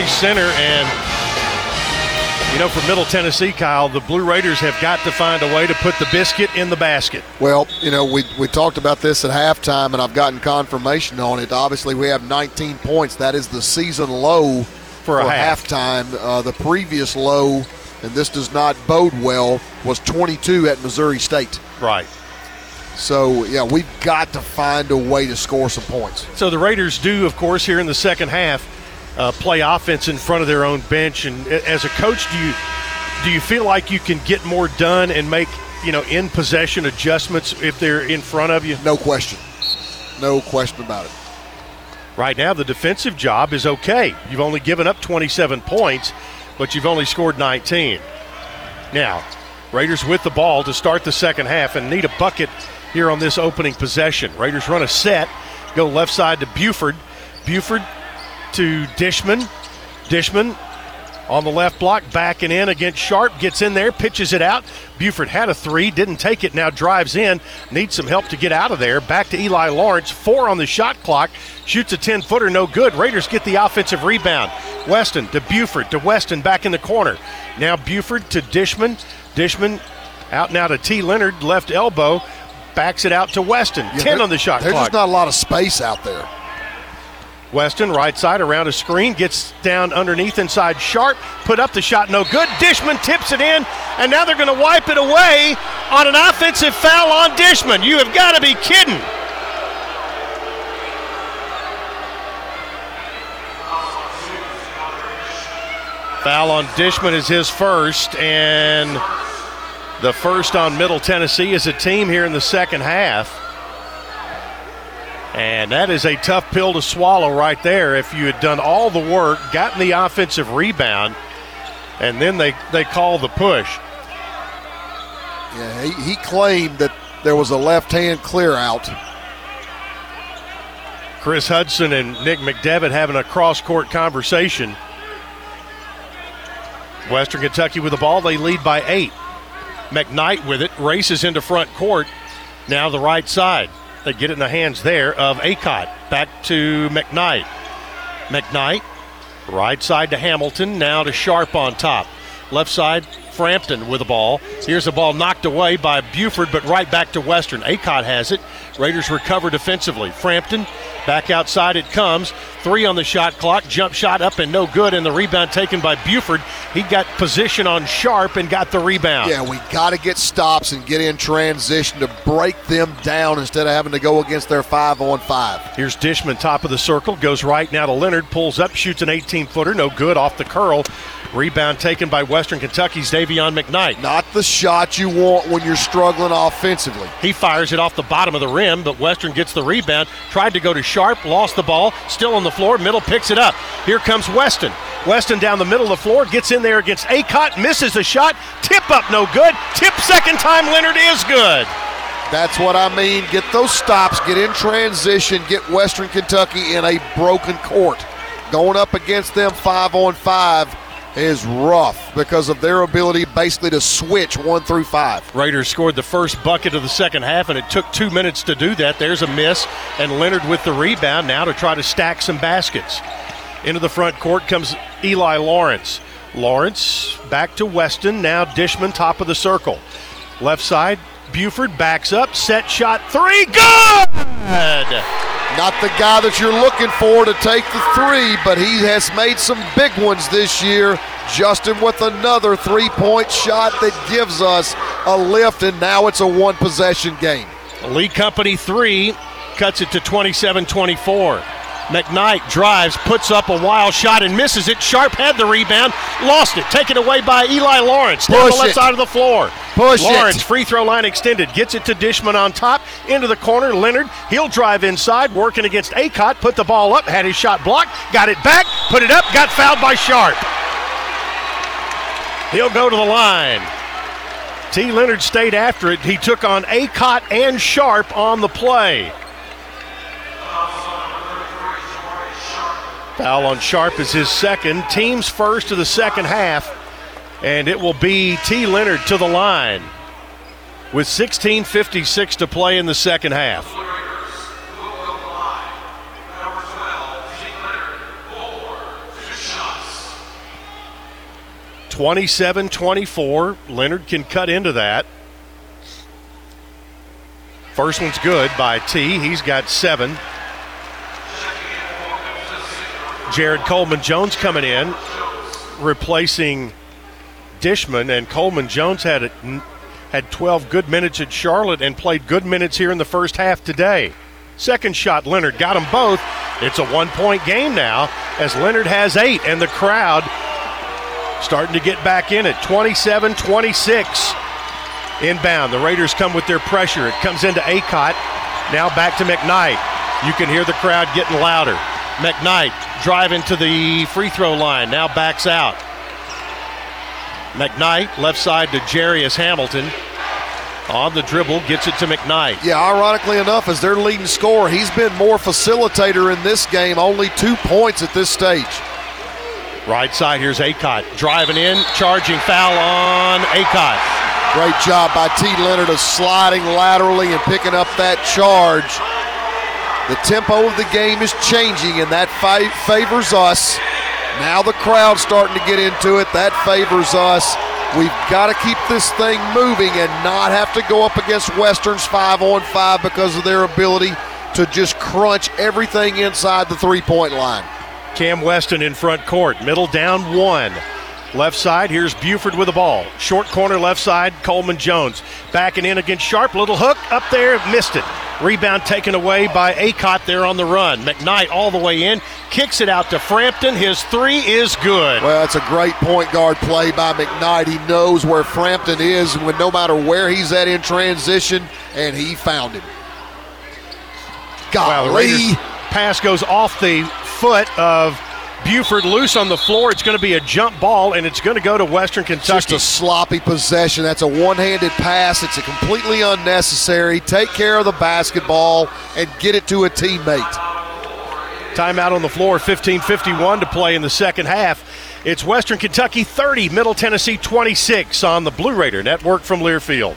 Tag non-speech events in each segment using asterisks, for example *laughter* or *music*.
Murphy Center. And, you know, for Middle Tennessee, Kyle, the Blue Raiders have got to find a way to put the biscuit in the basket. Well, you know, we, we talked about this at halftime, and I've gotten confirmation on it. Obviously, we have 19 points. That is the season low for, for half. halftime. Uh, the previous low, and this does not bode well, was 22 at Missouri State. Right. So, yeah, we've got to find a way to score some points. So the Raiders do, of course, here in the second half, uh, play offense in front of their own bench. And as a coach, do you do you feel like you can get more done and make you know in possession adjustments if they're in front of you? No question. No question about it. Right now, the defensive job is okay. You've only given up 27 points, but you've only scored 19. Now, Raiders with the ball to start the second half and need a bucket here on this opening possession. Raiders run a set, go left side to Bufford. Bufford to Dishman. Dishman on the left block, backing in against Sharp, gets in there, pitches it out. Bufford had a three, didn't take it, now drives in, needs some help to get out of there. Back to Eli Lawrence, four on the shot clock, shoots a 10 footer, no good. Raiders get the offensive rebound. Weston to Bufford, to Weston back in the corner. Now Bufford to Dishman. Dishman out now to T. Lenard, left elbow, backs it out to Weston. Yeah, 10 on the shot There's clock. There's just not a lot of space out there. Weston, right side around a screen, gets down underneath inside Sharp, put up the shot, no good. Dishman tips it in, and now they're going to wipe it away on an offensive foul on Dishman. You have got to be kidding. Foul on Dishman is his first, and the first on Middle Tennessee as a team here in the second half. And that is a tough pill to swallow right there. If you had done all the work, gotten the offensive rebound, and then they, they call the push. Yeah, he, he claimed that there was a left hand clear out. Chris Hudson and Nick McDevitt having a cross court conversation. Western Kentucky with the ball. They lead by eight. McKnight with it races into front court. Now the right side. They get it in the hands there of Akot. Back to McKnight. McKnight, right side to Hamilton. Now to Sharp on top. Left side, Frampton with the ball. Here's the ball knocked away by Bufford, but right back to Western. Akot has it. Raiders recover defensively. Frampton back outside it comes. Three on the shot clock. Jump shot up and no good. And the rebound taken by Bufford. He got position on Sharp and got the rebound. Yeah, we got to get stops and get in transition to break them down instead of having to go against their five on five. Here's Dishman, top of the circle, goes right now to Lenard, pulls up, shoots an 18 footer, no good off the curl. Rebound taken by Western Kentucky's Dayvion McKnight. Not the shot you want when you're struggling offensively. He fires it off the bottom of the rim, but Western gets the rebound. Tried to go to Sharp, lost the ball, still on the floor. Middle picks it up. Here comes Weston. Weston down the middle of the floor, gets in there against Akot, misses the shot. Tip up, no good. Tip second time, Lenard is good. That's what I mean. Get those stops, get in transition, get Western Kentucky in a broken court. Going up against them five on five is rough because of their ability basically to switch one through five. Raiders scored the first bucket of the second half, and it took two minutes to do that. There's a miss, and Lenard with the rebound now to try to stack some baskets. Into the front court comes Eli Lawrence. Lawrence back to Weston. Now Dishman, top of the circle. Left side, Bufford backs up, set shot three, good! Not the guy that you're looking for to take the three, but he has made some big ones this year. Justin with another three point shot that gives us a lift, and now it's a one possession game. Lee Company three cuts it to 27 24. McKnight drives, puts up a wild shot and misses it. Sharp had the rebound, lost it, taken away by Eli Lawrence down Push the left it. side of the floor. Push it. Lawrence, free throw line extended, gets it to Dishman on top, into the corner. Lenard, he'll drive inside, working against Akot, put the ball up, had his shot blocked, got it back, put it up, got fouled by Sharp. He'll go to the line. T. Lenard stayed after it. He took on Akot and Sharp on the play. Foul on Sharp is his second. Team's first of the second half. And it will be T. Lenard to the line with 16.56 to play in the second half. 27 24. Lenard can cut into that. First one's good by T. He's got seven. Jared Coleman Jones coming in, replacing Dishman, and Coleman Jones had it, had 12 good minutes at Charlotte and played good minutes here in the first half today. Second shot, Lenard got them both. It's a one point game now as Lenard has eight, and the crowd starting to get back in it 27 26 inbound. The Raiders come with their pressure. It comes into Akot. Now back to McKnight. You can hear the crowd getting louder. McKnight driving to the free throw line. Now backs out. McKnight left side to Jairus Hamilton. On the dribble, gets it to McKnight. Yeah, ironically enough, as their leading scorer, he's been more facilitator in this game, only two points at this stage. Right side, here's Akot driving in, charging foul on Akot. Great job by T. Lenard of sliding laterally and picking up that charge. The tempo of the game is changing, and that favors us. Now the crowd's starting to get into it. That favors us. We've got to keep this thing moving and not have to go up against Western's five on five because of their ability to just crunch everything inside the three point line. Cam Weston in front court, middle down one. Left side, here's Bufford with the ball. Short corner left side, Coleman Jones. Backing in against Sharp. Little hook up there, missed it. Rebound taken away by Akot there on the run. McKnight all the way in, kicks it out to Frampton. His three is good. Well, that's a great point guard play by McKnight. He knows where Frampton is when no matter where he's at in transition, and he found him. Golly. Wow, pass goes off the foot of Bufford loose on the floor. It's going to be a jump ball, and it's going to go to Western Kentucky. Just a sloppy possession. That's a one-handed pass. It's a completely unnecessary. Take care of the basketball and get it to a teammate. Timeout on the floor. 15:51 to play in the second half. It's Western Kentucky 30, Middle Tennessee 26 on the Blue Raider Network from Learfield.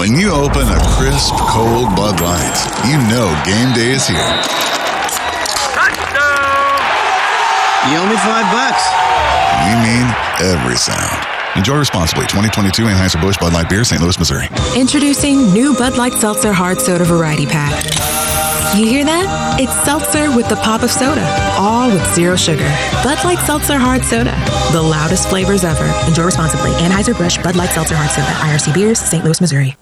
When you open a crisp, cold Bud Light, you know game day is here. Touchdown! You owe me five bucks. We mean every sound. Enjoy responsibly. 2022 Anheuser-Busch Bud Light Beer, St. Louis, Missouri. Introducing new Bud Light Seltzer Hard Soda Variety Pack. You hear that? It's seltzer with the pop of soda, all with zero sugar. Bud Light Seltzer Hard Soda, the loudest flavors ever. Enjoy responsibly. Anheuser-Busch Bud Light Seltzer Hard Soda, IRC Beers, St. Louis, Missouri.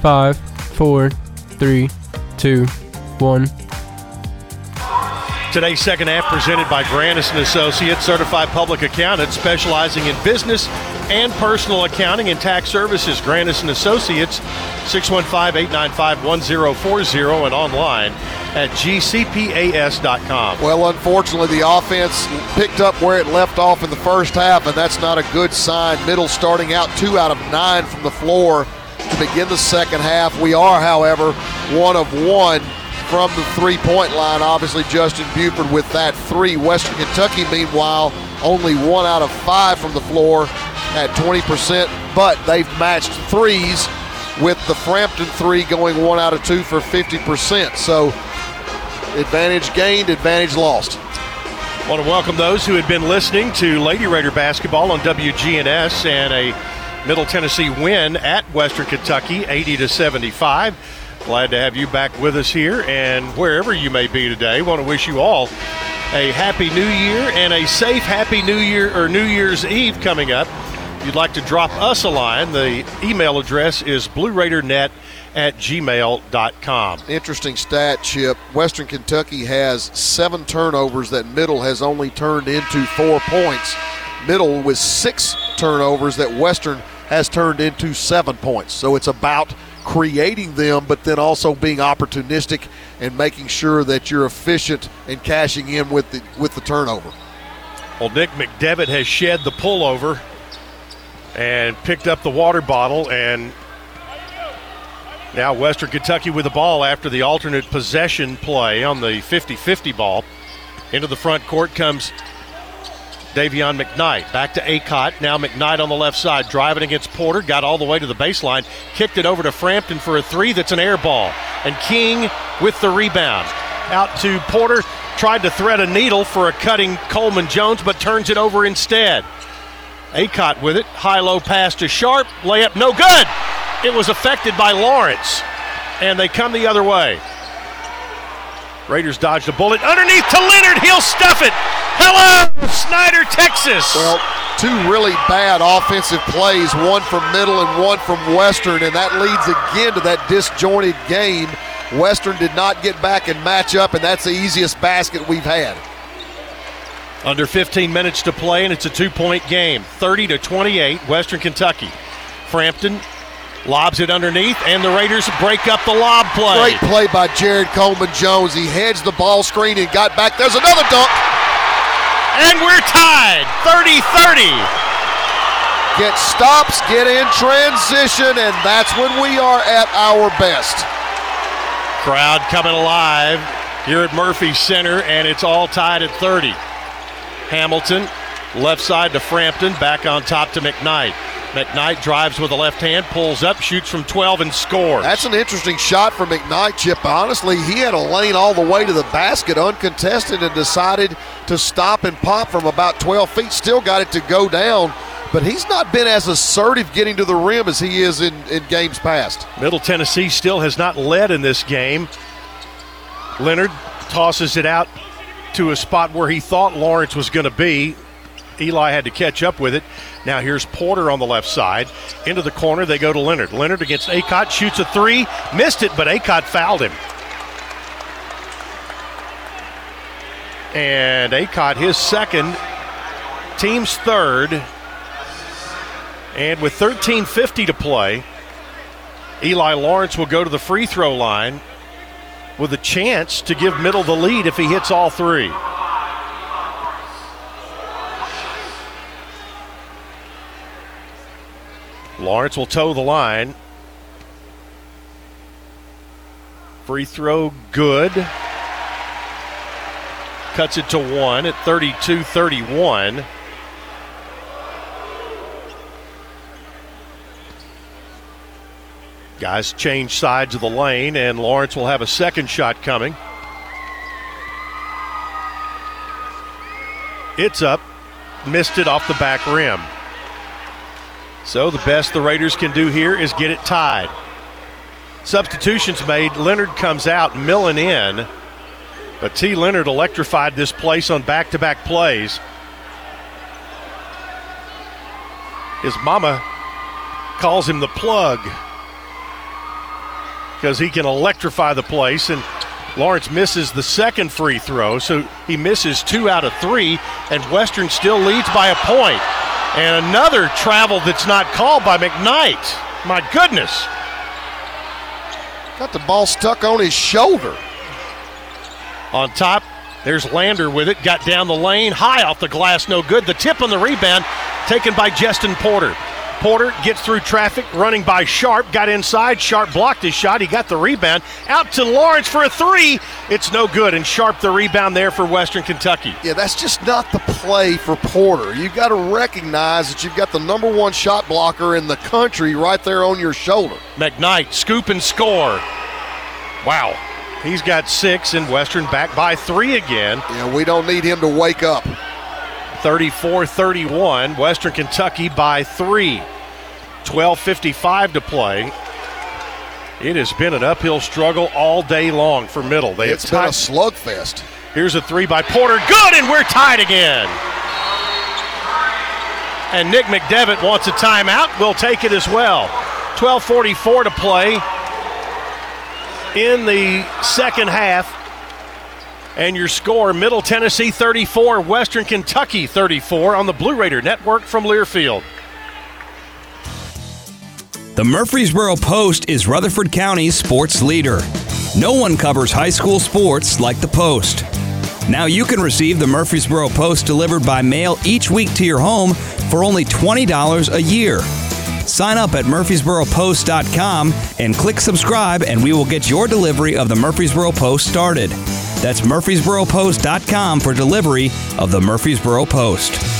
Five, four, three, two, one. Today's second half presented by Granis and Associates, certified public accountant specializing in business and personal accounting and tax services. Granis and Associates, 615-895-1040 and online at gcpas.com. Well, unfortunately, the offense picked up where it left off in the first half, and that's not a good sign. Middle starting out two out of nine from the floor to begin the second half. We are, however, one of one from the three point line. Obviously, Justin Bufford with that three. Western Kentucky, meanwhile, only one out of five from the floor at 20%, but they've matched threes with the Frampton three going one out of two for 50%. So, advantage gained, advantage lost. I want to welcome those who had been listening to Lady Raider basketball on WGNS and a Middle Tennessee win at Western Kentucky, 80 to 75. Glad to have you back with us here, and wherever you may be today, want to wish you all a happy new year and a safe happy new year or New Year's Eve coming up. If you'd like to drop us a line, the email address is blueraidernet at gmail.com. Interesting stat, Chip. Western Kentucky has seven turnovers that Middle has only turned into four points. Middle with six turnovers that Western has turned into seven points. So it's about creating them, but then also being opportunistic and making sure that you're efficient and cashing in with the with the turnover. Well, Nick McDevitt has shed the pullover and picked up the water bottle and now Western Kentucky with the ball after the alternate possession play on the 50-50 ball. Into the front court comes Dayvion McKnight. Back to Akot. Now McKnight on the left side, driving against Porter. Got all the way to the baseline. Kicked it over to Frampton for a three that's an air ball. And King with the rebound. Out to Porter. Tried to thread a needle for a cutting Coleman Jones, but turns it over instead. Akot with it. High low pass to Sharp. Layup no good. It was affected by Lawrence. And they come the other way. Raiders dodged a bullet underneath to Lenard. He'll stuff it. Hello, Snyder, Texas. Well, two really bad offensive plays, one from Middle and one from Western, and that leads again to that disjointed game. Western did not get back and match up, and that's the easiest basket we've had. Under 15 minutes to play, and it's a two-point game. 30 to 28, Western Kentucky. Frampton Lobs it underneath, and the Raiders break up the lob play. Great play by Jared Coleman Jones. He heads the ball screen and got back. There's another dunk. And we're tied 30 30. Get stops, get in transition, and that's when we are at our best. Crowd coming alive here at Murphy Center, and it's all tied at 30. Hamilton, left side to Frampton, back on top to McKnight. McKnight drives with the left hand, pulls up, shoots from 12, and scores. That's an interesting shot from McKnight, Chip. Honestly, he had a lane all the way to the basket uncontested and decided to stop and pop from about 12 feet. Still got it to go down, but he's not been as assertive getting to the rim as he is in, in games past. Middle Tennessee still has not led in this game. Leonard tosses it out to a spot where he thought Lawrence was going to be. Eli had to catch up with it. Now here's Porter on the left side. Into the corner, they go to Lenard. Lenard against Akot shoots a three, missed it, but Akot fouled him. And Akot, his second, team's third. And with 13.50 to play, Eli Lawrence will go to the free throw line with a chance to give Middle the lead if he hits all three. Lawrence will toe the line. Free throw good. Cuts it to one at 32 31. Guys change sides of the lane, and Lawrence will have a second shot coming. It's up. Missed it off the back rim. So the best the Raiders can do here is get it tied. Substitutions made. Lenard comes out, Millen in. But T. Lenard electrified this place on back to back plays. His mama calls him the plug because he can electrify the place. And Lawrence misses the second free throw, so he misses two out of three, and Western still leads by a point. And another travel that's not called by McKnight. My goodness. Got the ball stuck on his shoulder. On top, there's Lander with it. Got down the lane, high off the glass, no good. The tip on the rebound taken by Jestin Porter. Porter gets through traffic, running by Sharp, got inside. Sharp blocked his shot. He got the rebound. Out to Lawrence for a three. It's no good. And Sharp the rebound there for Western Kentucky. Yeah, that's just not the play for Porter. You've got to recognize that you've got the number one shot blocker in the country right there on your shoulder. McKnight, scoop and score. Wow. He's got six, and Western back by three again. Yeah, we don't need him to wake up. 34 31. Western Kentucky by three. 12.55 to play. It has been an uphill struggle all day long for Middle. They it's been a slugfest. Here's a three by Porter. Good, and we're tied again. And Nick McDevitt wants a timeout. We'll take it as well. 12.44 to play in the second half. And your score Middle Tennessee 34, Western Kentucky 34 on the Blue Raider Network from Learfield. The Murfreesboro Post is Rutherford County's sports leader. No one covers high school sports like the Post. Now you can receive the Murfreesboro Post delivered by mail each week to your home for only $20 a year. Sign up at murfreesboropost.com and click subscribe, and we will get your delivery of the Murfreesboro Post started. That's murfreesboropost.com for delivery of the Murfreesboro Post.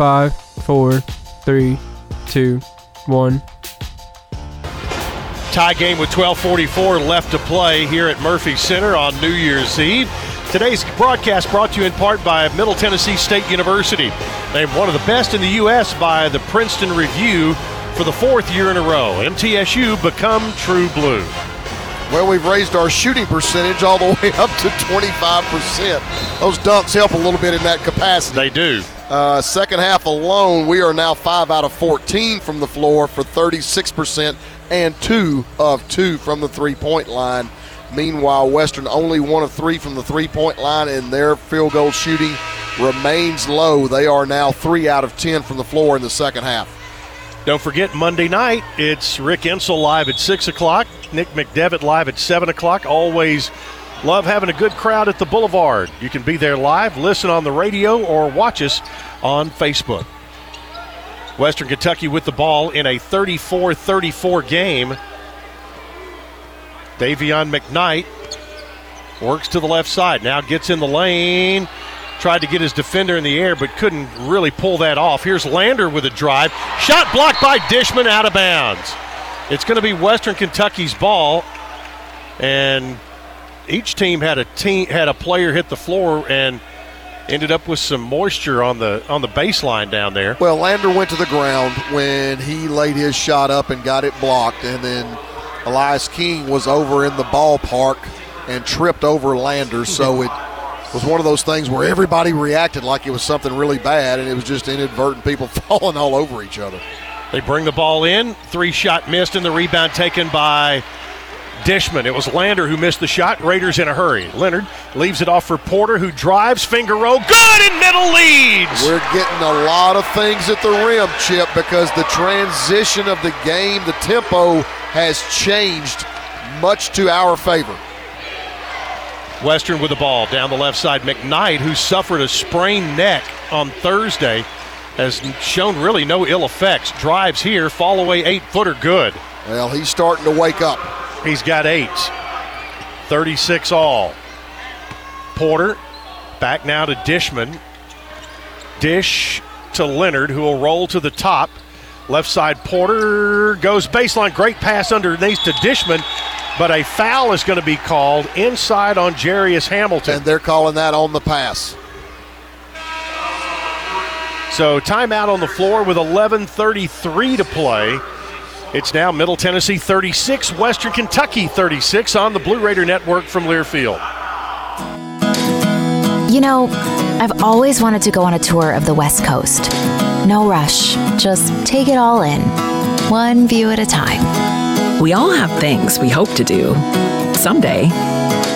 five, four, three, two, one. Tie game with 12:44 left to play here at Murphy Center on New Year's Eve. Today's broadcast brought to you in part by Middle Tennessee State University, named one of the best in the U.S. by the Princeton Review for the fourth year in a row. MTSU become true blue. Well, we've raised our shooting percentage all the *laughs* way up to 25%. Those dunks help a little bit in that capacity. They do. Uh, second half alone, we are now 5 out of 14 from the floor for 36% and 2 of 2 from the three point line. Meanwhile, Western only 1 of 3 from the three point line, and their field goal shooting remains low. They are now 3 out of 10 from the floor in the second half. Don't forget Monday night, it's Rick Insell live at 6 o'clock, Nick McDevitt live at 7 o'clock. Always Love having a good crowd at the Boulevard. You can be there live, listen on the radio, or watch us on Facebook. Western Kentucky with the ball in a 34 34 game. Dayvion McKnight works to the left side. Now gets in the lane. Tried to get his defender in the air, but couldn't really pull that off. Here's Lander with a drive. Shot blocked by Dishman out of bounds. It's going to be Western Kentucky's ball. And each team had a team had a player hit the floor and ended up with some moisture on the on the baseline down there. Well, Lander went to the ground when he laid his shot up and got it blocked, and then Elias King was over in the ballpark and tripped over Lander. So *laughs* it was one of those things where everybody reacted like it was something really bad, and it was just inadvertent people *laughs* falling all over each other. They bring the ball in, three shot missed, and the rebound taken by Dishman. It was Lander who missed the shot. Raiders in a hurry. Lenard leaves it off for Porter, who drives finger roll. Good in middle leads. We're getting a lot of things at the rim, Chip, because the transition of the game, the tempo has changed much to our favor. Western with the ball down the left side. McKnight, who suffered a sprained neck on Thursday, has shown really no ill effects. Drives here, fall away eight footer, good. Well, he's starting to wake up. He's got eight. 36 all. Porter back now to Dishman. Dish to Lenard, who will roll to the top. Left side, Porter goes baseline. Great pass underneath to Dishman, but a foul is going to be called inside on Jairus Hamilton. And they're calling that on the pass. So timeout on the floor with 11:33 to play. It's now Middle Tennessee 36, Western Kentucky 36 on the Blue Raider Network from Learfield. You know, I've always wanted to go on a tour of the West Coast. No rush, just take it all in, one view at a time. We all have things we hope to do someday.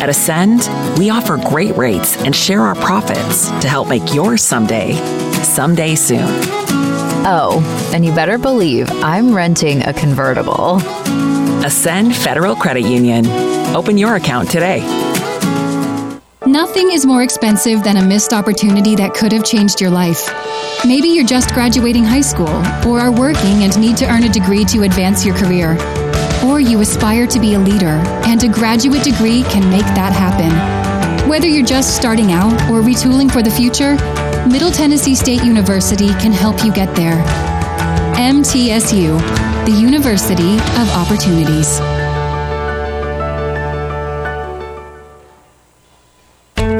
At Ascend, we offer great rates and share our profits to help make your someday someday soon. Oh, and you better believe I'm renting a convertible. Ascend Federal Credit Union. Open your account today. Nothing is more expensive than a missed opportunity that could have changed your life. Maybe you're just graduating high school, or are working and need to earn a degree to advance your career. Or you aspire to be a leader, and a graduate degree can make that happen. Whether you're just starting out or retooling for the future, Middle Tennessee State University can help you get there. MTSU, the University of Opportunities.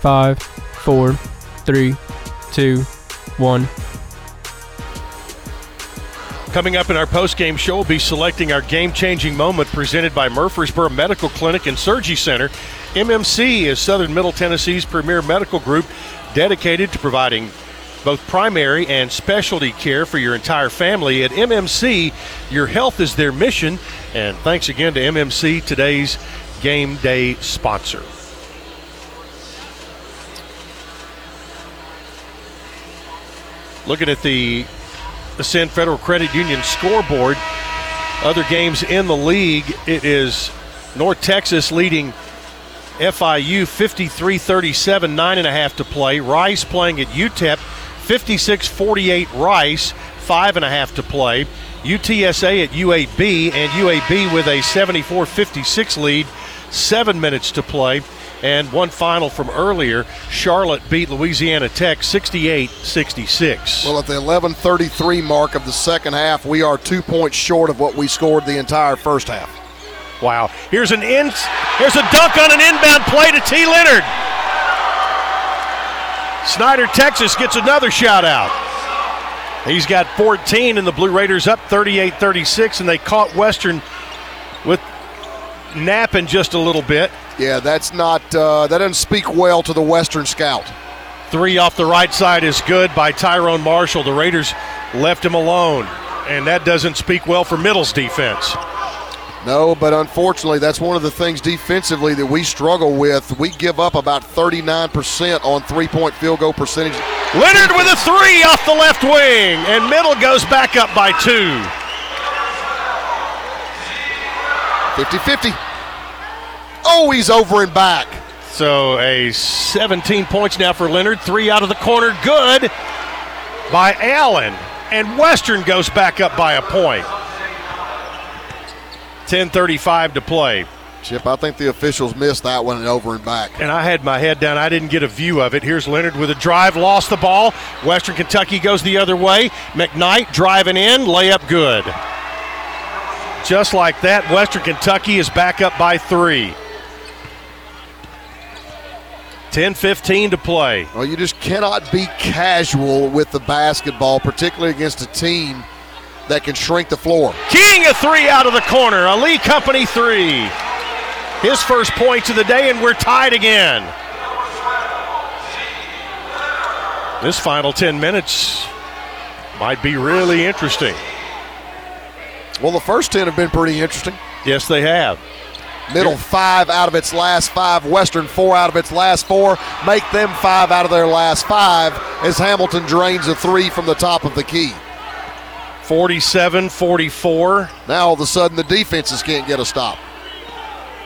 Five, four, three, two, one. Coming up in our post-game show, we'll be selecting our game-changing moment presented by Murfreesboro Medical Clinic and Surgery Center. MMC is Southern Middle Tennessee's premier medical group dedicated to providing both primary and specialty care for your entire family. At MMC, your health is their mission. And thanks again to MMC, today's game day sponsor. Looking at the Ascend Federal Credit Union scoreboard, other games in the league, it is North Texas leading FIU 53 37, nine and a half to play. Rice playing at UTEP 56 48 Rice, five and a half to play. UTSA at UAB, and UAB with a 74 56 lead, seven minutes to play. And one final from earlier Charlotte beat Louisiana Tech 68 66. Well, at the 11:33 mark of the second half, we are two points short of what we scored the entire first half. Wow! Here's an in. Here's a dunk on an inbound play to T. Lenard. Snyder, Texas gets another shout out. He's got 14, and the Blue Raiders up 38-36, and they caught Western with napping just a little bit. Yeah, that's not uh, that doesn't speak well to the Western scout. Three off the right side is good by Tyrone Marshall. The Raiders left him alone, and that doesn't speak well for Middle's defense. No, but unfortunately, that's one of the things defensively that we struggle with. We give up about 39% on three point field goal percentage. Lenard with a three off the left wing, and Middle goes back up by two. 50 50. Oh, he's over and back. So a 17 points now for Lenard. Three out of the corner. Good by Allen. And Western goes back up by a point. 10.35 to play. Chip, I think the officials missed that one and over and back. And I had my head down. I didn't get a view of it. Here's Lenard with a drive, lost the ball. Western Kentucky goes the other way. McKnight driving in, layup good. Just like that, Western Kentucky is back up by three. 10 15 to play. Well, you just cannot be casual with the basketball, particularly against a team that can shrink the floor. King a three out of the corner. A Lee Company three. His first points of the day, and we're tied again. This final 10 minutes might be really interesting. Well, the first 10 have been pretty interesting. Yes, they have. Middle five out of its last five, Western four out of its last four. Make them five out of their last five as Hamilton drains a three from the top of the key. 47 44. Now all of a sudden the defenses can't get a stop.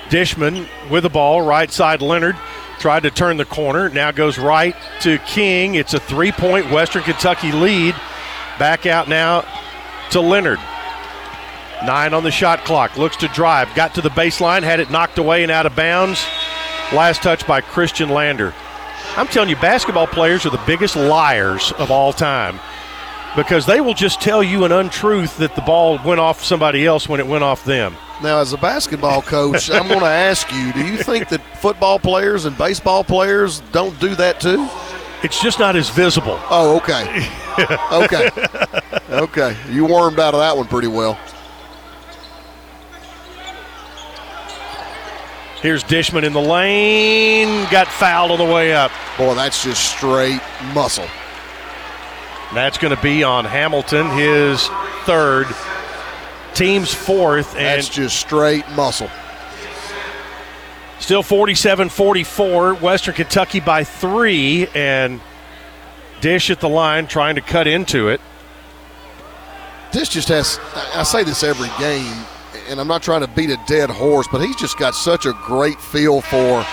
Dishman with the ball, right side Lenard. Tried to turn the corner. Now goes right to King. It's a three point Western Kentucky lead. Back out now to Lenard. Nine on the shot clock. Looks to drive. Got to the baseline. Had it knocked away and out of bounds. Last touch by Khristian Lander. I'm telling you, basketball players are the biggest liars of all time. because they will just tell you an untruth that the ball went off somebody else when it went off them. Now, as a basketball coach, I'm going *laughs* to ask you do you think that football players and baseball players don't do that too? It's just not as visible. Oh, okay. *laughs* okay. Okay. You wormed out of that one pretty well. Here's Dishman in the lane. Got fouled on the way up. Boy, that's just straight muscle. That's going to be on Hamilton, his third, team's fourth. And that's just straight muscle. Still 47 44. Western Kentucky by three. And Dish at the line trying to cut into it. Dish just has, I say this every game, and I'm not trying to beat a dead horse, but he's just got such a great feel for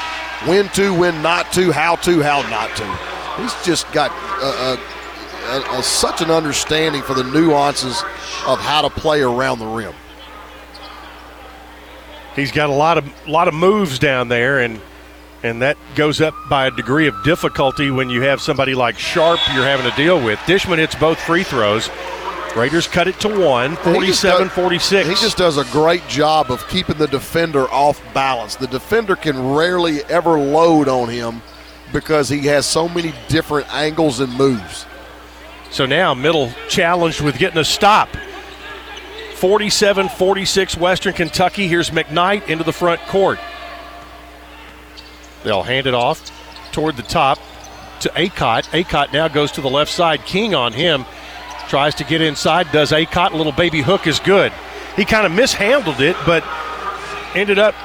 when to, when not to, how to, how not to. He's just got a, a, a, such an understanding for the nuances of how to play around the rim. He's got a lot of lot of moves down there, and and that goes up by a degree of difficulty when you have somebody like Sharp you're having to deal with. Dishman hits both free throws. Raiders cut it to one, 47 46. He just does a great job of keeping the defender off balance. The defender can rarely ever load on him because he has so many different angles and moves. So now, middle challenged with getting a stop. 47 46 Western Kentucky. Here's McKnight into the front court. They'll hand it off toward the top to Akot. Akot now goes to the left side. King on him. Tries to get inside. Does Akot. A little baby hook is good. He kind of mishandled it, but ended up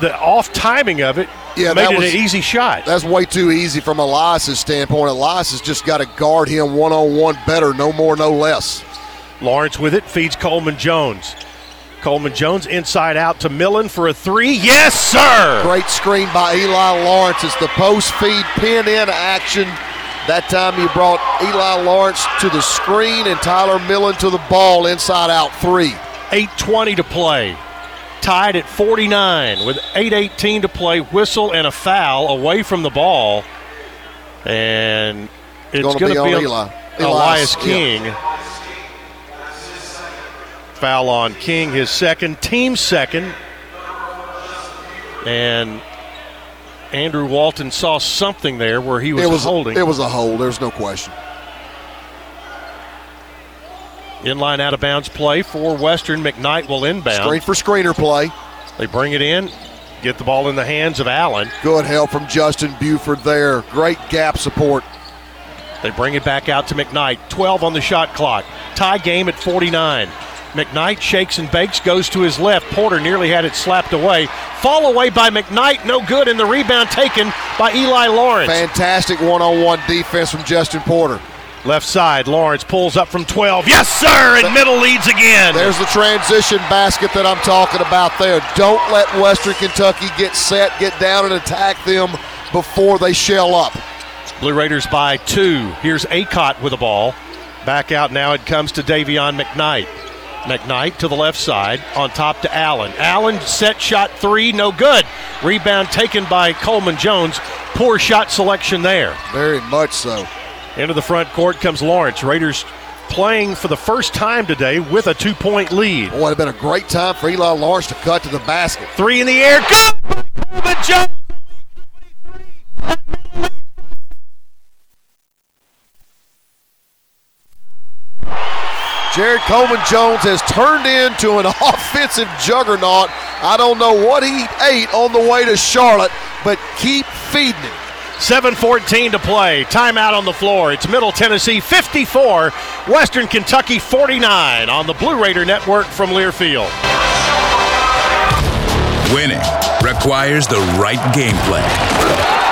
the off timing of it yeah, made it was, an easy shot. That's way too easy from Elias's standpoint. Elias has just got to guard him one on one better, no more, no less. Lawrence with it feeds Coleman Jones. Coleman Jones inside out to Millen for a three. Yes, sir. Great screen by Eli Lawrence. It's the post feed pin in action. That time he brought Eli Lawrence to the screen and Tyler Millen to the ball inside out three. 8.20 to play. Tied at 49 with 8.18 to play. Whistle and a foul away from the ball. And it's going to be, be Eli. Elias King. Yeah foul on King, his second, team second. And Andrew Walton saw something there where he was, it was holding. It was a hold, there's no question. Inline out of bounds play for Western. McKnight will inbound. Screen for screener play. They bring it in, get the ball in the hands of Allen. Good help from Justin Bufford there. Great gap support. They bring it back out to McKnight. 12 on the shot clock. Tie game at 49. McKnight shakes and bakes, goes to his left. Porter nearly had it slapped away. Fall away by McKnight, no good, and the rebound taken by Eli Lawrence. Fantastic one on one defense from Jestin Porter. Left side, Lawrence pulls up from 12. Yes, sir, and middle leads again. There's the transition basket that I'm talking about there. Don't let Western Kentucky get set, get down, and attack them before they shell up. Blue Raiders by two. Here's Akot with the ball. Back out now, it comes to Dayvion McKnight. McKnight to the left side, on top to Allen. Allen set shot three, no good. Rebound taken by Coleman Jones. Poor shot selection there. Very much so. Into the front court comes Lawrence. Raiders playing for the first time today with a two point lead. Boy, it would have been a great time for Eli Lawrence to cut to the basket. Three in the air, good Coleman Jones. Jared Coleman Jones has turned into an *laughs* offensive juggernaut. I don't know what he ate on the way to Charlotte, but keep feeding him. 7.14 to play. Timeout on the floor. It's Middle Tennessee 54, Western Kentucky 49 on the Blue Raider Network from Learfield. Winning requires the right game plan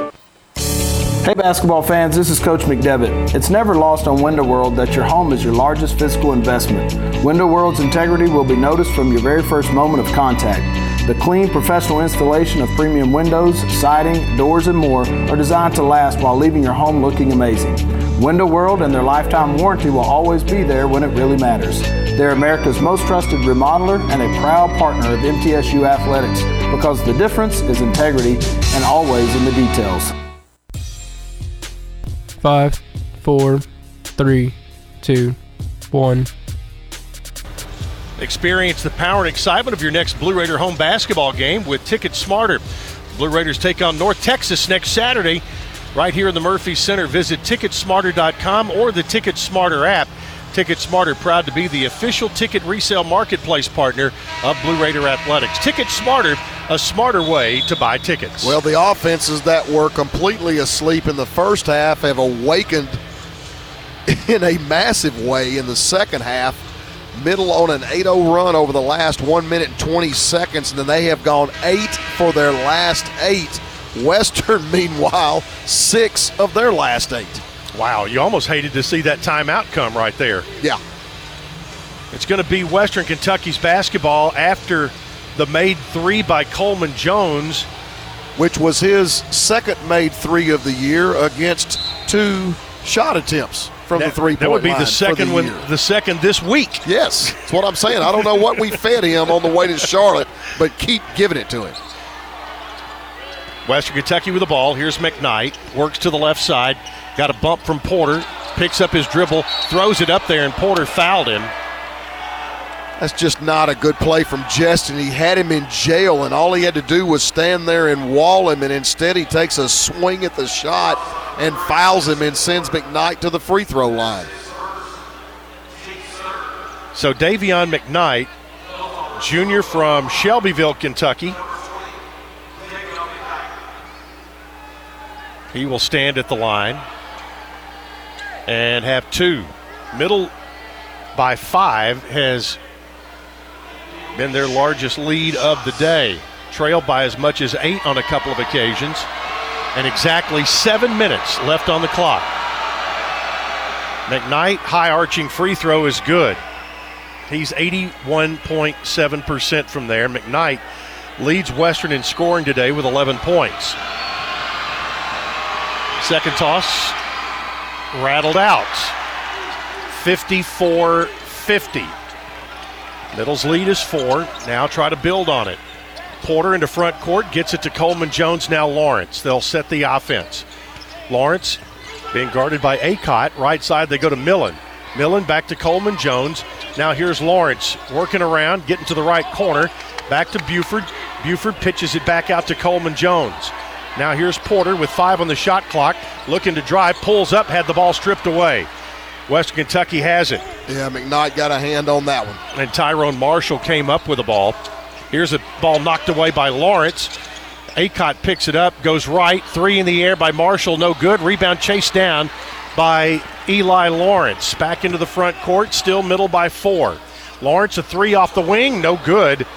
Hey basketball fans, this is Coach McDevitt. It's never lost on Window World that your home is your largest physical investment. Window World's integrity will be noticed from your very first moment of contact. The clean, professional installation of premium windows, siding, doors, and more are designed to last while leaving your home looking amazing. Window World and their lifetime warranty will always be there when it really matters. They're America's most trusted remodeler and a proud partner of MTSU Athletics because the difference is integrity and always in the details. Five, four, three, two, one. Experience the power and excitement of your next Blue Raider home basketball game with Ticket Smarter. Blue Raiders take on North Texas next Saturday right here in the Murphy Center. Visit ticketsmarter.com or the Ticket Smarter app. Ticket Smarter proud to be the official ticket resale marketplace partner of Blue Raider Athletics. Ticket Smarter, a smarter way to buy tickets. Well, the offenses that were completely asleep in the first half have awakened *laughs* in a massive way in the second half. Middle on an 8 0 run over the last 1 minute and 20 seconds, and then they have gone 8 for their last 8. Western, *laughs* meanwhile, 6 of their last 8. Wow, you almost hated to see that timeout come right there. Yeah. It's going to be Western Kentucky's basketball after the made three by Coleman Jones, which was his second made three of the year against two shot attempts from that, the three point That would be the second the one, year. the second this week. Yes, that's what I'm saying. I don't know what we fed him on the way to Charlotte, but keep giving it to him. Western Kentucky with the ball. Here's McKnight. Works to the left side. Got a bump from Porter. Picks up his dribble. Throws it up there, and Porter fouled him. That's just not a good play from Jestin. He had him in jail, and all he had to do was stand there and wall him, and instead he takes a swing at the shot and fouls him and sends McKnight to the free throw line. So Dayvion McKnight, junior from Shelbyville, Kentucky. He will stand at the line and have two. Middle by five has been their largest lead of the day, trailed by as much as eight on a couple of occasions, and exactly seven minutes left on the clock. McKnight, high arching free throw is good. He's 81.7% from there. McKnight leads Western in scoring today with 11 points. Second toss rattled out. 54 50. Middle's lead is four. Now try to build on it. Porter into front court, gets it to Coleman Jones, now Lawrence. They'll set the offense. Lawrence being guarded by Akot. Right side, they go to Millen. Millen back to Coleman Jones. Now here's Lawrence working around, getting to the right corner. Back to Bufford. Bufford pitches it back out to Coleman Jones. Now here's Porter with five on the shot clock, looking to drive, pulls up, had the ball stripped away. Western Kentucky has it. Yeah, McKnight got a hand on that one. And Tyrone Marshall came up with the ball. Here's a ball knocked away by Lawrence. Akot picks it up, goes right, three in the air by Marshall, no good. Rebound chased down by Eli Lawrence. Back into the front court, still middle by four. Lawrence, a three off the wing, no good.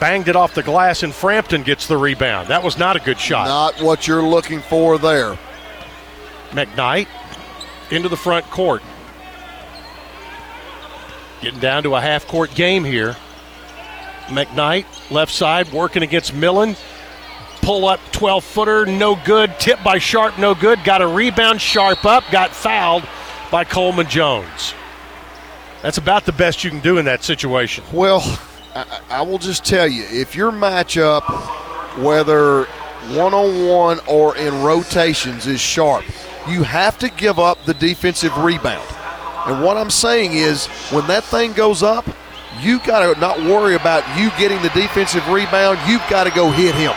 Banged it off the glass, and Frampton gets the rebound. That was not a good shot. Not what you're looking for there. McKnight into the front court. Getting down to a half court game here. McKnight, left side, working against Millen. Pull up 12 footer, no good. Tip by Sharp, no good. Got a rebound, Sharp up, got fouled by Coleman Jones. That's about the best you can do in that situation. Well, I, I will just tell you if your matchup, whether one on one or in rotations, is sharp, you have to give up the defensive rebound. And what I'm saying is, when that thing goes up, you got to not worry about you getting the defensive rebound. You've got to go hit him.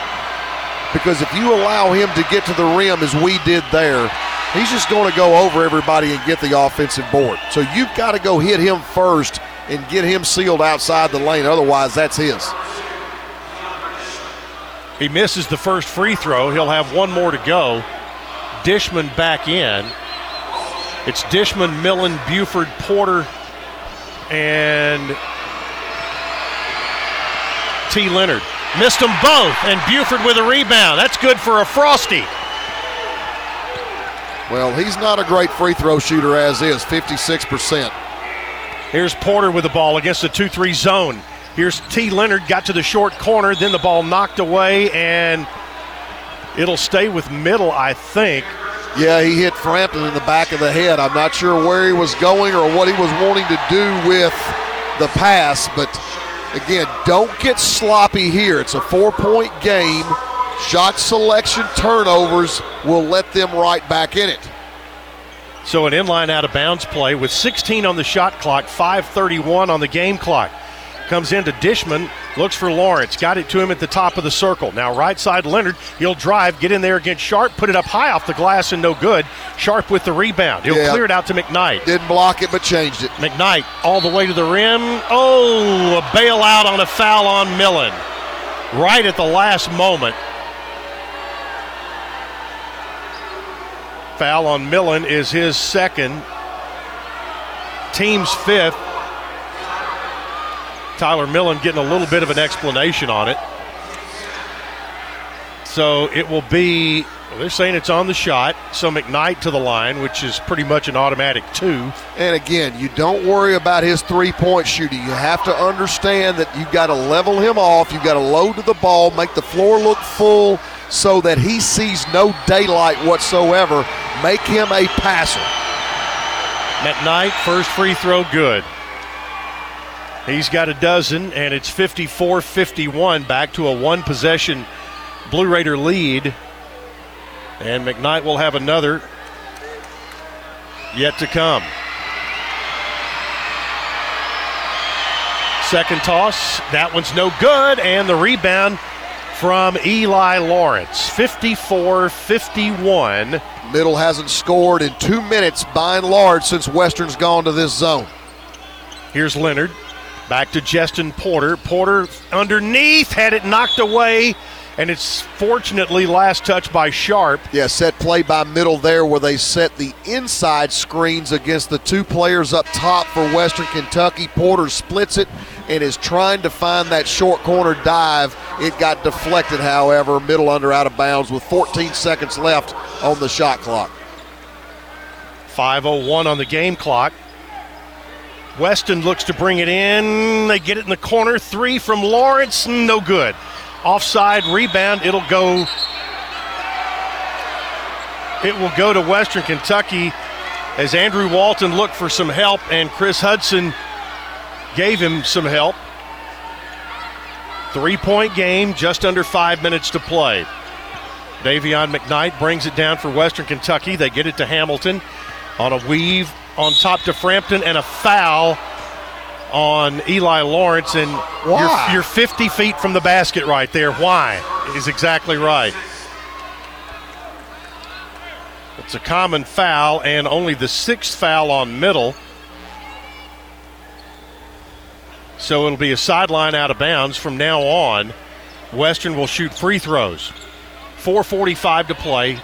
because if you allow him to get to the rim as we did there, he's just going to go over everybody and get the offensive board. So you've got to go hit him first and get him sealed outside the lane. Otherwise, that's his. He misses the first free throw. He'll have one more to go. Dishman back in. It's Dishman, Millen, Bufford, Porter, and T. Lenard. Missed them both, and Bufford with a rebound. That's good for a Frosty. Well, he's not a great free throw shooter as is, 56%. Here's Porter with the ball against the 2 3 zone. Here's T. Lenard, got to the short corner, then the ball knocked away, and it'll stay with middle, I think. Yeah, he hit Frampton in the back of the head. I'm not sure where he was going or what he was wanting to do with the pass, but again, don't get sloppy here. It's a four point game. Shot selection turnovers will let them right back in it. So an inline out of bounds play with 16 on the shot clock, 5:31 on the game clock. Comes into Dishman, looks for Lawrence, got it to him at the top of the circle. Now right side Lenard, he'll drive, get in there against Sharp, put it up high off the glass and no good. Sharp with the rebound. He'll Yeah. clear it out to McKnight. Didn't block it, but changed it. McKnight all the way to the rim. Oh, a bailout on a foul on Millen. Right at the last moment. Foul on Millen is his second, team's fifth. Tyler Millen getting a little bit of an explanation on it. So it will be, well, they're saying it's on the shot. So McKnight to the line, which is pretty much an automatic two. And again, you don't worry about his three point shooting. You have to understand that you've got to level him off. You've got to load to the ball, make the floor look full so that he sees no daylight whatsoever. Make him a passer. McKnight, first free throw, good. He's got a dozen, and it's 54 51, back to a one possession Blue Raider lead. And McKnight will have another yet to come. Second toss, that one's no good, and the rebound from Eli Lawrence. 54 51. Middle hasn't scored in two minutes by and large since Western's gone to this zone. Here's Lenard. Back to Jestin Porter. Porter underneath had it knocked away, and it's fortunately last touch by Sharp. Yeah, set play by middle there where they set the inside screens against the two players up top for Western Kentucky. Porter splits it and is trying to find that short corner dive. It got deflected, however, middle under out of bounds with 14 seconds left on the shot clock. 5.01 on the game clock. Weston looks to bring it in. They get it in the corner. Three from Lawrence, no good. Offside rebound. It'll go. It will go to Western Kentucky as Andrew Walton looked for some help, and Chris Hudson gave him some help. Three point game, just under five minutes to play. Dayvion McKnight brings it down for Western Kentucky. They get it to Hamilton on a weave on top to Frampton and a foul on Eli Lawrence. And Why? You're, you're 50 feet from the basket right there. Why? Is exactly right. It's a common foul and only the sixth foul on middle. So it'll be a sideline out of bounds from now on. Western will shoot free throws. 4.45 to play.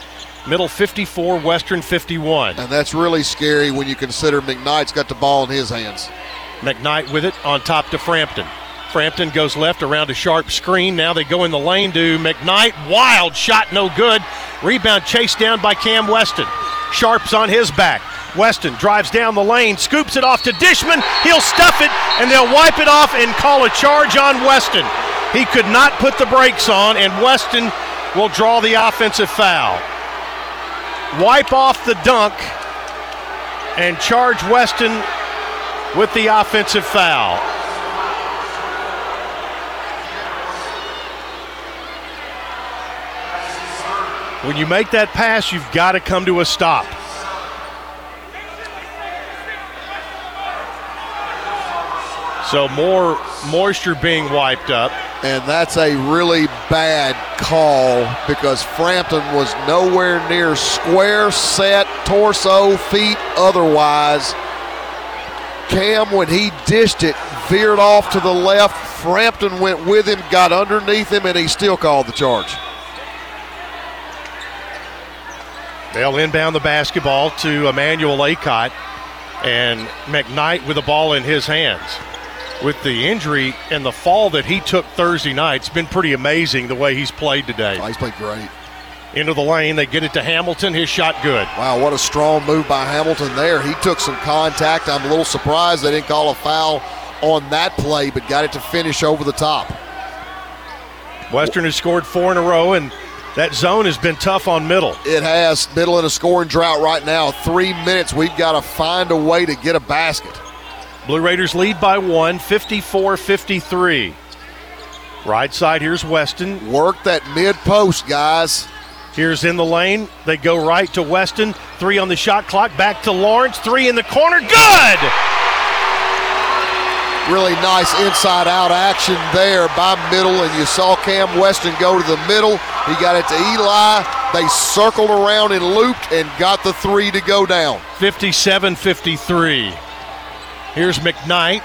Middle 54, Western 51. And that's really scary when you consider McKnight's got the ball in his hands. McKnight with it on top to Frampton. Frampton goes left around a sharp screen. Now they go in the lane to McKnight. Wild shot, no good. Rebound chased down by Cam Weston. Sharp's on his back. Weston drives down the lane, scoops it off to Dishman. He'll stuff it, and they'll wipe it off and call a charge on Weston. He could not put the brakes on, and Weston will draw the offensive foul. Wipe off the dunk and charge Weston with the offensive foul. When you make that pass, you've got to come to a stop. So more moisture being wiped up. And that's a really bad call because Frampton was nowhere near square set, torso, feet, otherwise. Cam, when he dished it, veered off to the left. Frampton went with him, got underneath him, and he still called the charge. They'll inbound the basketball to Emmanuel Akot and McKnight with the ball in his hands. With the injury and the fall that he took Thursday night, it's been pretty amazing the way he's played today. Oh, he's played great. Into the lane, they get it to Hamilton. His shot good. Wow, what a strong move by Hamilton there. He took some contact. I'm a little surprised they didn't call a foul on that play, but got it to finish over the top. Western has scored four in a row, and that zone has been tough on middle. It has. Middle in a scoring drought right now. Three minutes. We've got to find a way to get a basket. Blue Raiders lead by one, 54 53. Right side, here's Weston. Work that mid post, guys. Here's in the lane. They go right to Weston. Three on the shot clock. Back to Lawrence. Three in the corner. Good! Really nice inside out action there by middle. And you saw Cam Weston go to the middle. He got it to Eli. They circled around and looped and got the three to go down. 57 53. Here's McKnight.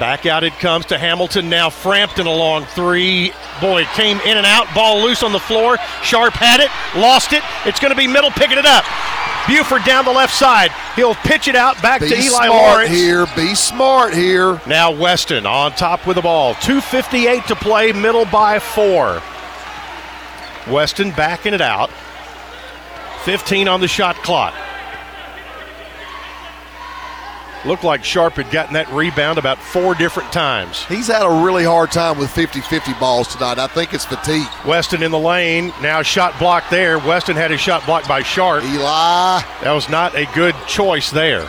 Back out it comes to Hamilton. Now Frampton along three. Boy, came in and out. Ball loose on the floor. Sharp had it, lost it. It's going to be middle picking it up. Bufford down the left side. He'll pitch it out back Be to Eli smart Lawrence. here. Be smart here. Now Weston on top with the ball. 2.58 to play, middle by four. Weston backing it out. 15 on the shot clock. Looked like Sharp had gotten that rebound about four different times. He's had a really hard time with 50 50 balls tonight. I think it's fatigue. Weston in the lane. Now shot blocked there. Weston had his shot blocked by Sharp. Eli. That was not a good choice there.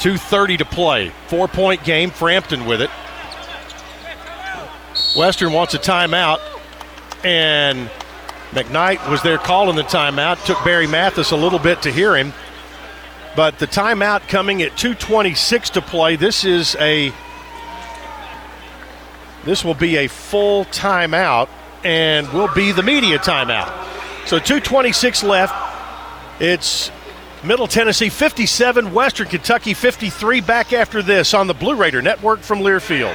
2.30 to play. Four point game. Frampton with it. Western wants a timeout. And McKnight was there calling the timeout. Took Barry Mathis a little bit to hear him. But the timeout coming at 226 to play. This is a this will be a full timeout and will be the media timeout. So 226 left. It's Middle Tennessee 57, Western Kentucky 53. Back after this on the Blue Raider Network from Learfield.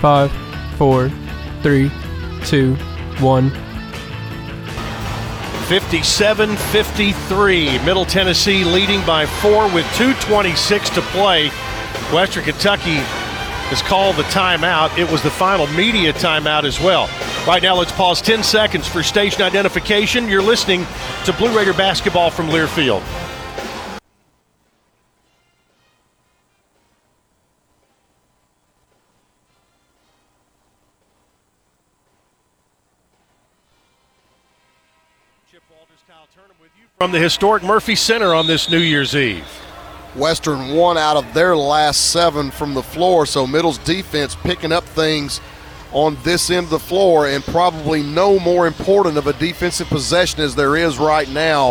Five, four, three, two, one. 57 53. Middle Tennessee leading by four with 2.26 to play. Western Kentucky has called the timeout. It was the final media timeout as well. Right now, let's pause 10 seconds for station identification. You're listening to Blue Raider basketball from Learfield. From the historic Murphy Center on this New Year's Eve. Western one out of their last seven from the floor, so Middle's defense picking up things on this end of the floor, and probably no more important of a defensive possession as there is right now.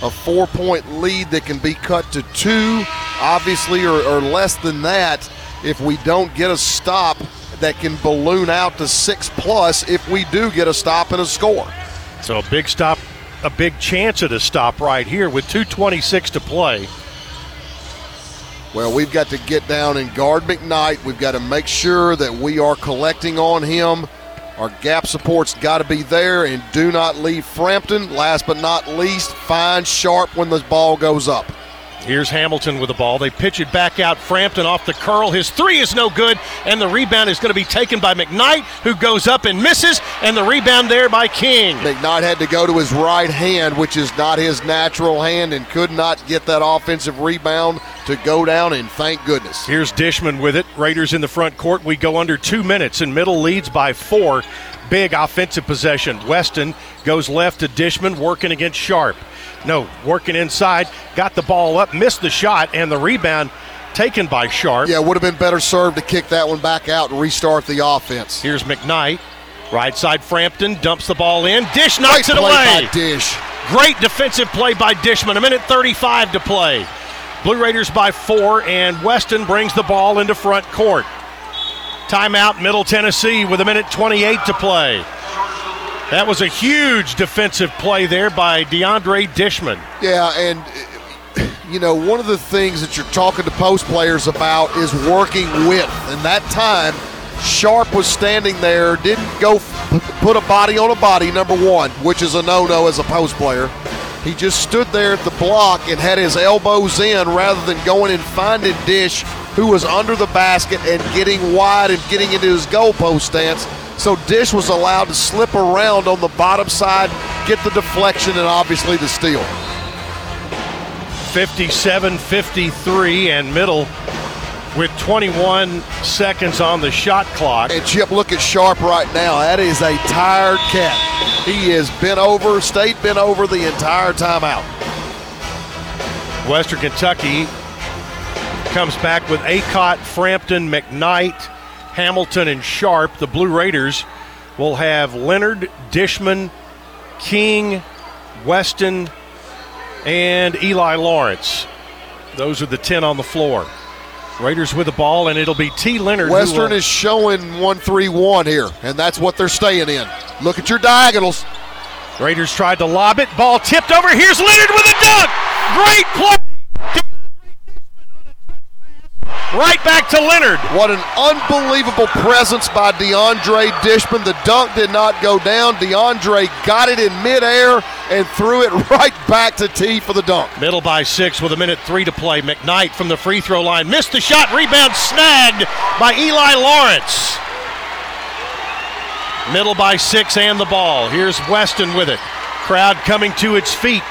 A four point lead that can be cut to two, obviously, or, or less than that if we don't get a stop that can balloon out to six plus if we do get a stop and a score. So a big stop, a big chance at a stop right here with 2.26 to play. Well, we've got to get down and guard McKnight. We've got to make sure that we are collecting on him. Our gap support's got to be there, and do not leave Frampton. Last but not least, find Sharp when the ball goes up. Here's Hamilton with the ball. They pitch it back out. Frampton off the curl. His three is no good, and the rebound is going to be taken by McKnight, who goes up and misses, and the rebound there by King. McKnight had to go to his right hand, which is not his natural hand, and could not get that offensive rebound to go down, and thank goodness. Here's Dishman with it. Raiders in the front court. We go under two minutes, and middle leads by four. Big offensive possession. Weston goes left to Dishman, working against Sharp. No, working inside, got the ball up, missed the shot, and the rebound taken by Sharp. Yeah, would have been better served to kick that one back out and restart the offense. Here's McKnight. Right side Frampton dumps the ball in. Dish knocks Great it away. Dish. Great defensive play by Dishman. A minute 35 to play. Blue Raiders by four, and Weston brings the ball into front court. Timeout, Middle Tennessee, with a minute 28 to play. That was a huge defensive play there by DeAndre Dishman. Yeah, and you know, one of the things that you're talking to post players about is working width. And that time, Sharp was standing there, didn't go put a body on a body, number one, which is a no no as a post player. He just stood there at the block and had his elbows in rather than going and finding Dish, who was under the basket and getting wide and getting into his goalpost stance. So Dish was allowed to slip around on the bottom side, get the deflection, and obviously the steal. 57 53, and Middle with 21 seconds on the shot clock. And Chip, look at Sharp right now. That is a tired cat. He has been over, stayed been over the entire timeout. Western Kentucky comes back with Akot, Frampton, McKnight, Hamilton, and Sharp. The Blue Raiders will have Lenard, Dishman, King, Weston, and Eli Lawrence. Those are the 10 on the floor. Raiders with the ball, and it'll be T. Lenard. who Western is showing 1 3 1 here, and that's what they're staying in. Look at your diagonals. Raiders tried to lob it. Ball tipped over. Here's Lenard with a dunk. Great play. Right back to Lenard. What an unbelievable presence by DeAndre Dishman. The dunk did not go down. DeAndre got it in midair and threw it *laughs* right back to T for the dunk. Middle by six with a minute three to play. McKnight from the free throw line missed the shot. Rebound snagged by Eli Lawrence. Middle by six and the ball. Here's Weston with it. Crowd coming to its feet.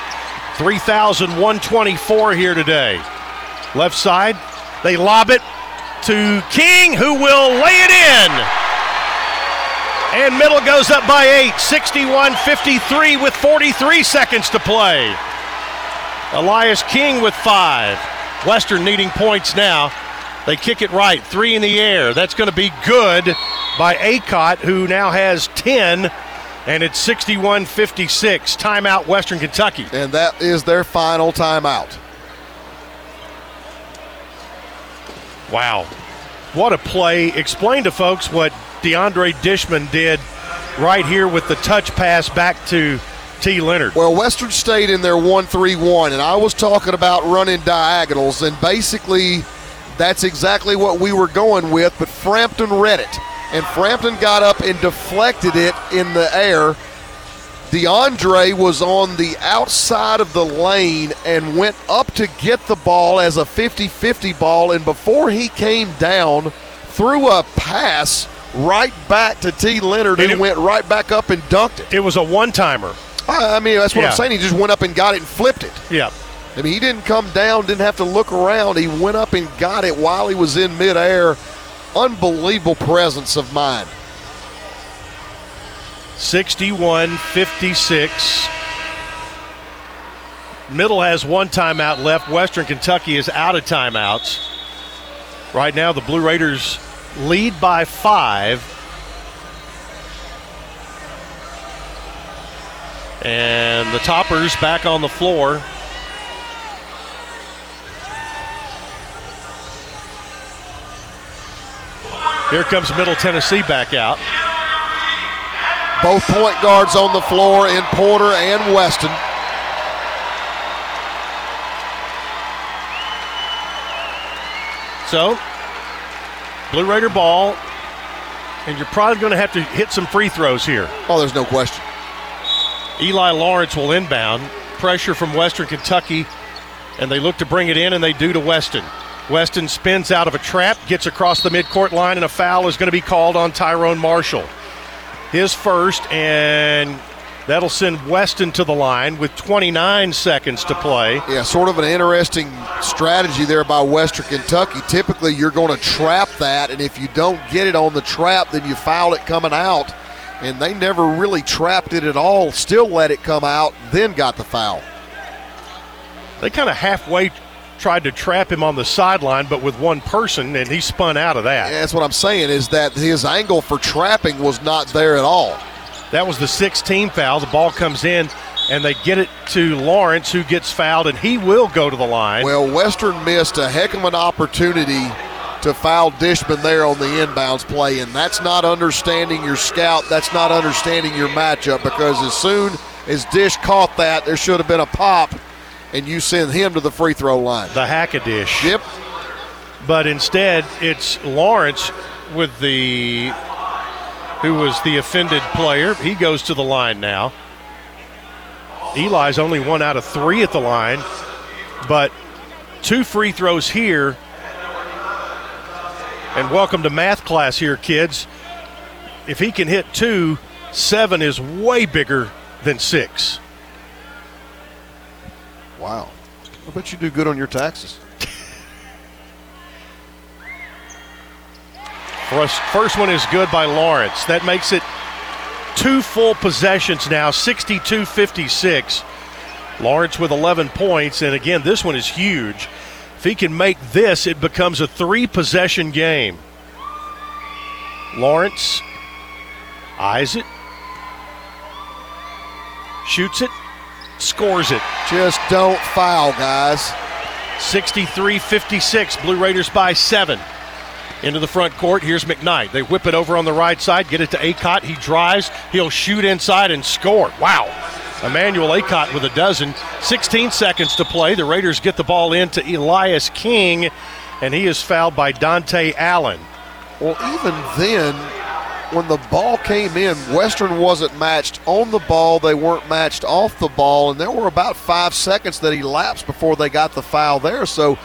3,124 here today. Left side, they lob it to King, who will lay it in. And Middle goes up by eight, 61 53 with 43 seconds to play. Elias King with five. Western needing points now. They kick it right, three in the air. That's going to be good by Akot, who now has 10, and it's 61 56. Timeout, Western Kentucky. And that is their final timeout. Wow. What a play. Explain to folks what DeAndre Dishman did right here with the touch pass back to T. Lenard. Well, Western stayed in their 1 3 1, and I was talking about running diagonals, and basically that's exactly what we were going with, but Frampton read it. And Frampton got up and deflected it in the air. DeAndre was on the outside of the lane and went up to get the ball as a 50 50 ball. And before he came down, threw a pass right back to T. Lenard and, it- went right back up and dunked it. It was a one timer. I I mean, that's what Yeah. I'm saying. He just went up and got it and flipped it. Yeah. I mean, he didn't come down, didn't have to look around. He went up and got it while he was in midair. Unbelievable presence of mind. 61 56. Middle has one timeout left. Western Kentucky is out of timeouts. Right now, the Blue Raiders lead by five. And the Toppers back on the floor. Here comes Middle Tennessee back out. Both point guards on the floor in Porter and Weston. So, Blue Raider ball, and you're probably going to have to hit some free throws here. Oh, there's no question. Eli Lawrence will inbound. Pressure from Western Kentucky, and they look to bring it in, and they do to Weston. Weston spins out of a trap, gets across the midcourt line, and a foul is going to be called on Tyrone Marshall. His first, and that'll send Weston to the line with 29 seconds to play. Yeah, sort of an interesting strategy there by Western Kentucky. Typically, you're going to trap that, and if you don't get it on the trap, then you foul it coming out. And they never really trapped it at all, still let it come out, then got the foul. They kind of halfway tried to trap him on the sideline, but with one person, and he spun out of that. Yeah, that's what I'm saying, is that his angle for trapping was not there at all. That was the 16 foul. The ball comes in, and they get it to Lawrence, who gets fouled, and he will go to the line. Well, Western missed a heck of an opportunity to foul Dishman there on the inbounds play, and that's not understanding your scout. That's not understanding your matchup because as soon as Dish caught that, there should have been a pop, and you send him to the free throw line. The hack a dish. Yep. But instead, it's Lawrence with the who was the offended player. He goes to the line now. Eli's only one out of three at the line, but two free throws here. And welcome to math class here, kids. If he can hit two, seven is way bigger than six. Wow. I bet you do good on your taxes. First, one is good by Lawrence. That makes it two full possessions now, 62 56. Lawrence with 11 points. And again, this one is huge. If he can make this, it becomes a three possession game. Lawrence eyes it, shoots it, scores it. Just don't foul, guys. 63 56. Blue Raiders by seven. Into the front court. Here's McKnight. They whip it over on the right side, get it to Akot. He drives. He'll shoot inside and score. Wow. Emmanuel Akot with a dozen. 16 seconds to play. The Raiders get the ball in to Elias King, and he is fouled by Dante Allen. Well, even then, when the ball came in, Western wasn't matched on the ball. They weren't matched off the ball, and there were about five seconds that elapsed before they got the foul there. So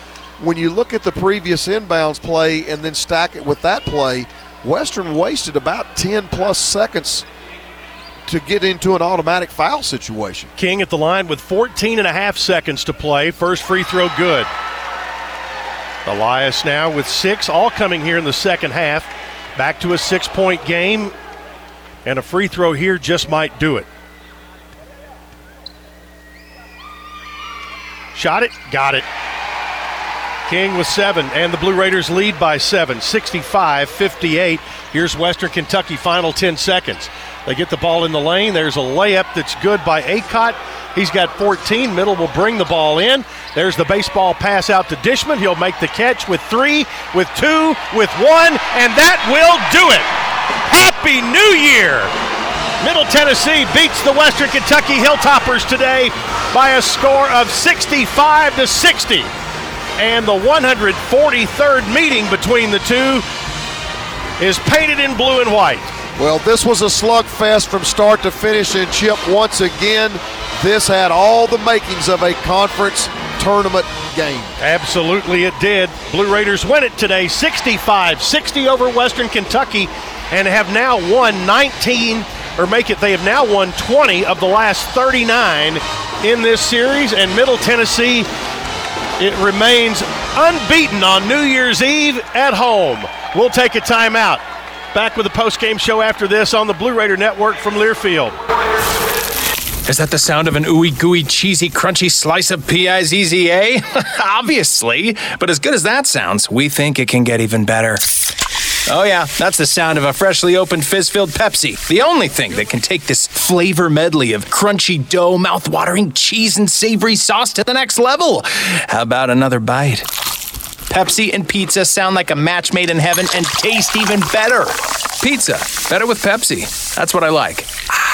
when you look at the previous inbounds play and then stack it with that play, Western wasted about 10 plus seconds to get into an automatic foul situation. King at the line with 14 and a half seconds to play. First free throw good. Elias now with six, all coming here in the second half. Back to a six point game, and a free throw here just might do it. Shot it, got it. King with seven, and the Blue Raiders lead by seven, 65 58. Here's Western Kentucky, final 10 seconds. They get the ball in the lane. There's a layup that's good by Akot. He's got 14. Middle will bring the ball in. There's the baseball pass out to Dishman. He'll make the catch with three, with two, with one, and that will do it. Happy New Year! Middle Tennessee beats the Western Kentucky Hilltoppers today by a score of 65 to 60. And the 143rd meeting between the two is painted in blue and white. Well, this was a slugfest from start to finish, and Chip, once again, this had all the makings of a conference tournament game. Absolutely, it did. Blue Raiders win it today 65 60 over Western Kentucky and have now won 19, or make it, they have now won 20 of the last 39 in this series, and Middle Tennessee. It remains unbeaten on New Year's Eve at home. We'll take a timeout. Back with the post-game show after this on the Blue Raider Network from Learfield. Is that the sound of an ooey gooey cheesy crunchy slice of P-I-Z-Z-A? *laughs* Obviously, but as good as that sounds, we think it can get even better. Oh yeah, that's the sound of a freshly opened fizz-filled Pepsi. The only thing that can take this flavor medley of crunchy dough, mouth-watering cheese, and savory sauce to the next level. How about another bite? Pepsi and pizza sound like a match made in heaven and taste even better. Pizza, better with Pepsi. That's what I like. Ah.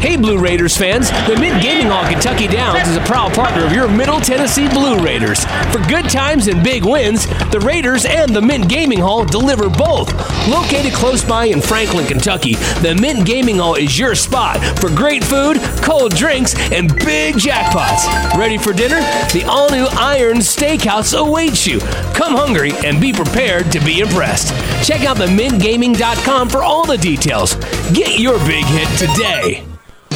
Hey, Blue Raiders fans! The Mint Gaming Hall Kentucky Downs is a proud partner of your Middle Tennessee Blue Raiders. For good times and big wins, the Raiders and the Mint Gaming Hall deliver both. Located close by in Franklin, Kentucky, the Mint Gaming Hall is your spot for great food, cold drinks, and big jackpots. Ready for dinner? The all new Iron Steakhouse awaits you. Come hungry and be prepared to be impressed. Check out the themintgaming.com for all the details. Get your big hit today.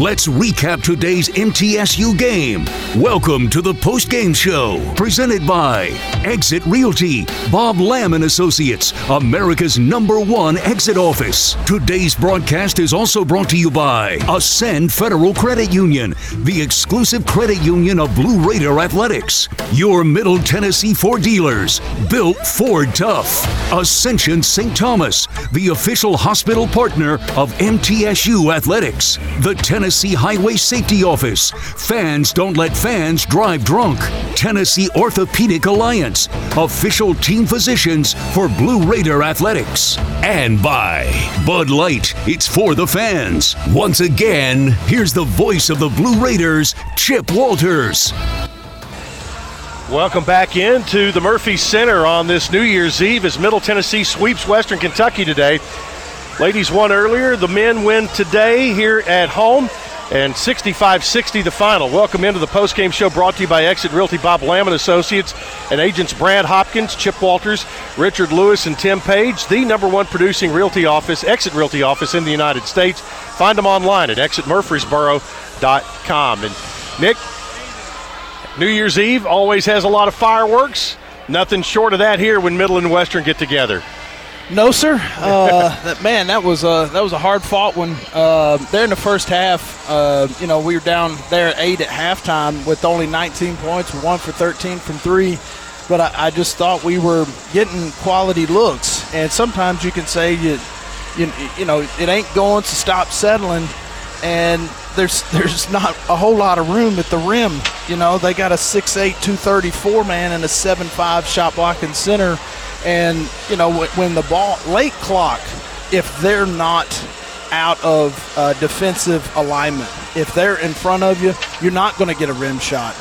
Let's recap today's MTSU game. Welcome to the post-game show, presented by Exit Realty, Bob Lamb and Associates, America's number one exit office. Today's broadcast is also brought to you by Ascend Federal Credit Union, the exclusive credit union of Blue Raider Athletics. Your Middle Tennessee Ford dealers, built Ford Tough. Ascension St. Thomas, the official hospital partner of MTSU Athletics. The Tennessee Highway Safety Office. Fans don't let fans drive drunk. Tennessee Orthopedic Alliance. Official team physicians for Blue Raider Athletics. And by Bud Light. It's for the fans. Once again, here's the voice of the Blue Raiders, Chip Walters. Welcome back into the Murphy Center on this New Year's Eve as Middle Tennessee sweeps Western Kentucky today. Ladies won earlier. The men win today here at home. And 65-60 the final. Welcome into the post-game show brought to you by Exit Realty Bob Lamb and Associates and agents Brad Hopkins, Chip Walters, Richard Lewis, and Tim Page, the number one producing realty office, Exit Realty office in the United States. Find them online at exitmurfreesboro.com. And Nick, New Year's Eve always has a lot of fireworks. Nothing short of that here when Middle and Western get together. No, sir. Uh, man, that was a that was a hard fought one. Uh, there in the first half, uh, you know, we were down there eight at halftime with only 19 points, one for 13 from three. But I, I just thought we were getting quality looks, and sometimes you can say you, you, you know, it ain't going to stop settling, and there's *laughs* there's not a whole lot of room at the rim. You know, they got a 6'8", 234 man and a 7'5 shot blocking center and, you know, when the ball, late clock, if they're not out of uh, defensive alignment. If they're in front of you, you're not going to get a rim shot.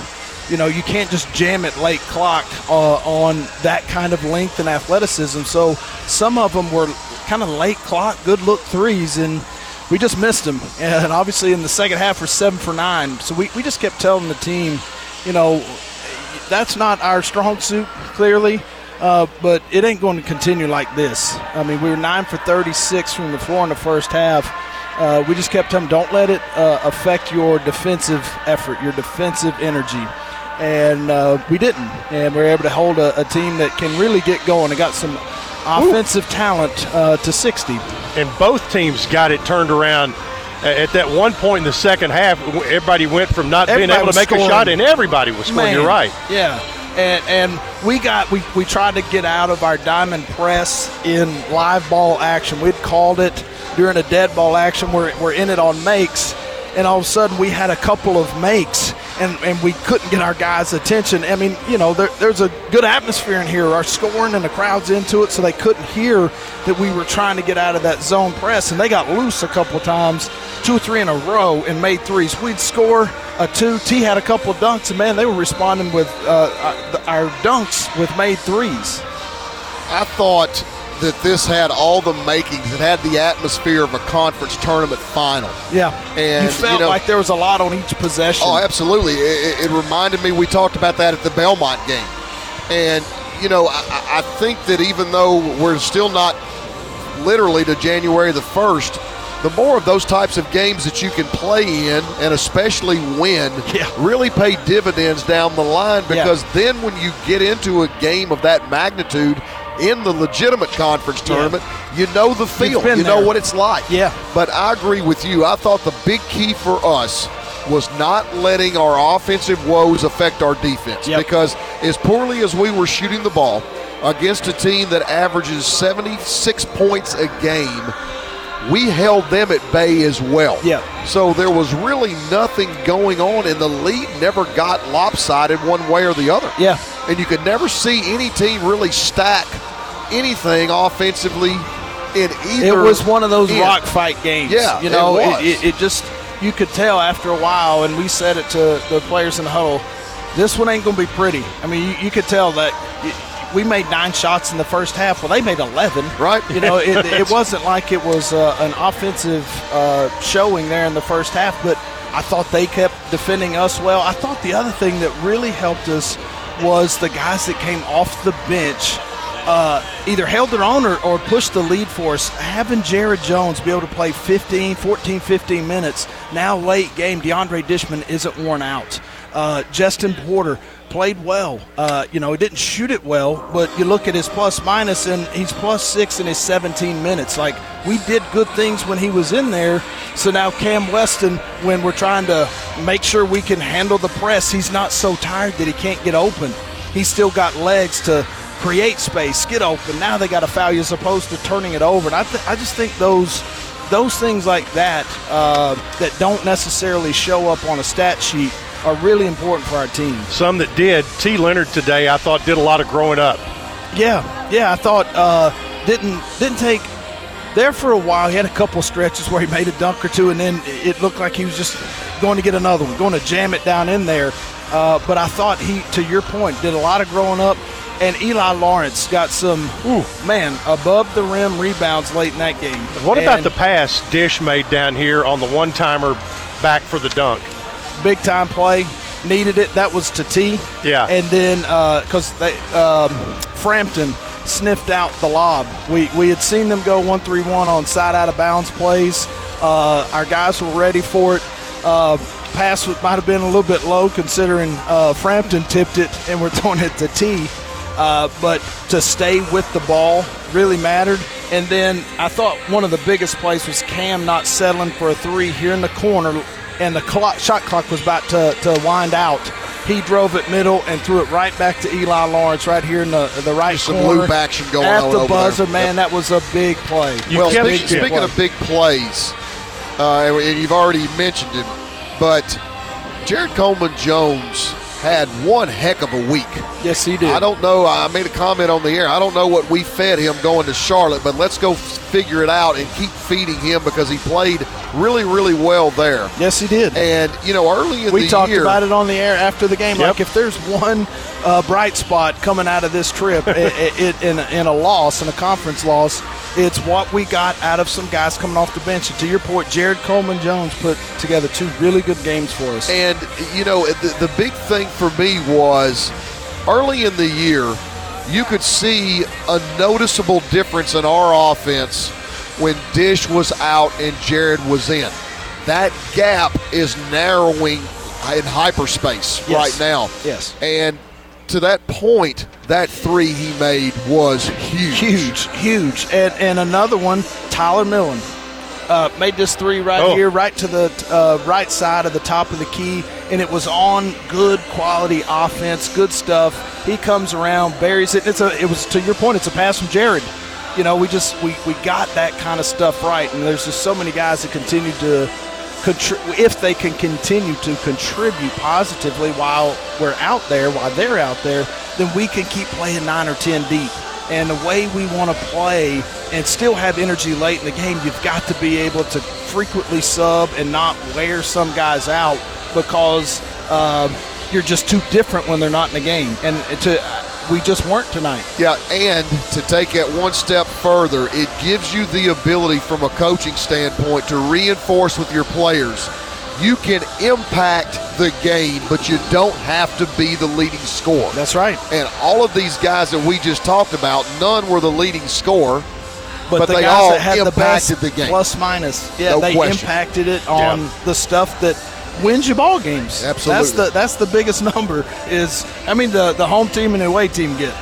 You know, you can't just jam it late clock uh, on that kind of length and athleticism. So some of them were kind of late clock, good look threes, and we just missed them. And obviously in the second half, we're seven for nine. So we, we just kept telling the team, you know, that's not our strong suit, clearly. Uh, but it ain't going to continue like this. I mean, we were nine for 36 from the floor in the first half. Uh, we just kept telling them, don't let it uh, affect your defensive effort, your defensive energy. And uh, we didn't. And we were able to hold a, a team that can really get going. They got some offensive talent uh, to 60. And both teams got it turned around. At that one point in the second half, everybody went from not being able to make a shot, and everybody was scoring. Man, You're right. Yeah. And, and we got we, we tried to get out of our diamond press in live ball action. We'd called it during a dead ball action. We're, we're in it on makes, and all of a sudden we had a couple of makes, and, and we couldn't get our guys' attention. I mean, you know, there, there's a good atmosphere in here. Our scoring and the crowd's into it, so they couldn't hear that we were trying to get out of that zone press, and they got loose a couple times, two or three in a row, and made threes. We'd score a two. T had a couple dunks, and man, they were responding with uh, our our dunks with made threes. I thought that this had all the makings. It had the atmosphere of a conference tournament final. Yeah, And, you felt you know- like there was a lot on each possession. Oh, absolutely. It, it- reminded me, we talked about that at the Belmont game. And, you know, I, I think that even though we're still not literally to January the 1st, the more of those types of games that you can play in and especially win *laughs* really pay dividends down the line Yeah. because then when you get into a game of that magnitude in the legitimate conference tournament, you know the feel. You know what it's like. Yeah. But I agree with you. I thought the big key for us was not letting our offensive woes affect our defense because as poorly as we were shooting the ball against a team that averages 76 points a game, we held them at bay as well. Yeah. So there was really nothing going on, and the lead never got lopsided one way or the other. Yeah. And you could never see any team really stack anything offensively in either. it was one of those end. rock fight games. Yeah, you know, it it, it just you could tell after a while, and we said it to the players in the huddle. This one ain't gonna be pretty. I mean, you, you could tell that. y we made nine shots in the first half. Well, they made 11. Right. You know, it, *laughs* it wasn't like it was uh, an offensive uh, showing there in the first half, but I thought they kept defending us well. I thought the other thing that really helped us was the guys that came off the bench uh, either held their own or, or pushed the lead for us. Having Jared Jones be able to play 15, 14, 15 minutes, now late game, DeAndre Dishman isn't worn out. Uh, Jestin Porter played well. Uh, you know, he didn't shoot it well, but you look at his plus minus, and he's plus six in his 17 minutes. Like, we did good things when he was in there. So now Cam Weston, when we're trying to make sure we can handle the press, he's not so tired that he can't get open. He's still got legs to create space, get open. Now they got a foul you as opposed to turning it over. And I, th- I just think those those things like that uh, that don't necessarily show up on a stat sheet are really important for our team. Some that did. T. Lenard today, I thought, did a lot of growing up. Yeah, yeah. I thought uh, didn't didn't take there for a while. He had a couple stretches where he made a dunk or two, and then it looked like he was just going to get another one, going to jam it down in there. Uh, but I thought he, to your point, did a lot of growing up. And Eli Lawrence got some, ooh, man, above the rim rebounds late in that game. What about the pass Dish made down here on the one timer back for the dunk? big time play? Needed it. That was to T. Yeah. And then because they um, Frampton sniffed out the lob. We we had seen them go one three one on side out of bounds plays. Uh, our guys were ready for it. Uh, pass might have been a little bit low considering uh, Frampton tipped it and we're *laughs* throwing it to T. Uh, but to stay with the ball really mattered. And then I thought one of the biggest plays was Cam not settling for a three here in the corner, and the clock, shot clock was about to, to wind out. He drove it middle and threw it right back to Eli Lawrence right here in the the right some corner. loop action going at on the over buzzer. there. Man, that was a big play. well, Big, big speaking play. of big plays, uh, and you've already mentioned it, but Jared Coleman Jones had one heck of a week. Yes, he did. I don't know. I made a comment on the air. I don't know what we fed him going to Charlotte, but let's go figure it out and keep feeding him because he played really, really well there. Yes, he did. And you know, early in we the talked year, about it on the air after the game. Yep. Like if there's one uh, bright spot coming out of this trip *laughs* it, it, in, in a loss, in a conference loss, it's what we got out of some guys coming off the bench. And to your point, Jared Coleman Jones put together two really good games for us. And you know, the, the big thing for me was early in the year, you could see a noticeable difference in our offense when Dish was out and Jared was in. That gap is narrowing in hyperspace Yes. right now. Yes. And to that point, that three he made was huge. Huge, huge. And, and another one, Tyler Millen. Uh, made this three right Oh. here, right to the uh, right side of the top of the key, and it was on good quality offense, good stuff. He comes around, buries it. It's a, it was to your point. It's a pass from Jared. You know, we just we, we got that kind of stuff right, and there's just so many guys that continue to, if they can continue to contribute positively while we're out there, while they're out there, then we can keep playing nine or ten deep. And the way we want to play and still have energy late in the game, you've got to be able to frequently sub and not wear some guys out because um, you're just too different when they're not in the game. And to we just weren't tonight. Yeah, and to take it one step further, it gives you the ability from a coaching standpoint to reinforce with your players. You can impact the game, but you don't have to be the leading scorer. That's right. And all of these guys that we just talked about, none were the leading scorer, But, but, the they guys all that had the best impacted the game. plus minus, yeah, No they question. impacted it on Yeah. the stuff that wins you ball games. Absolutely. That's the that's the biggest *laughs* number. Is I mean the the home team and the away team get.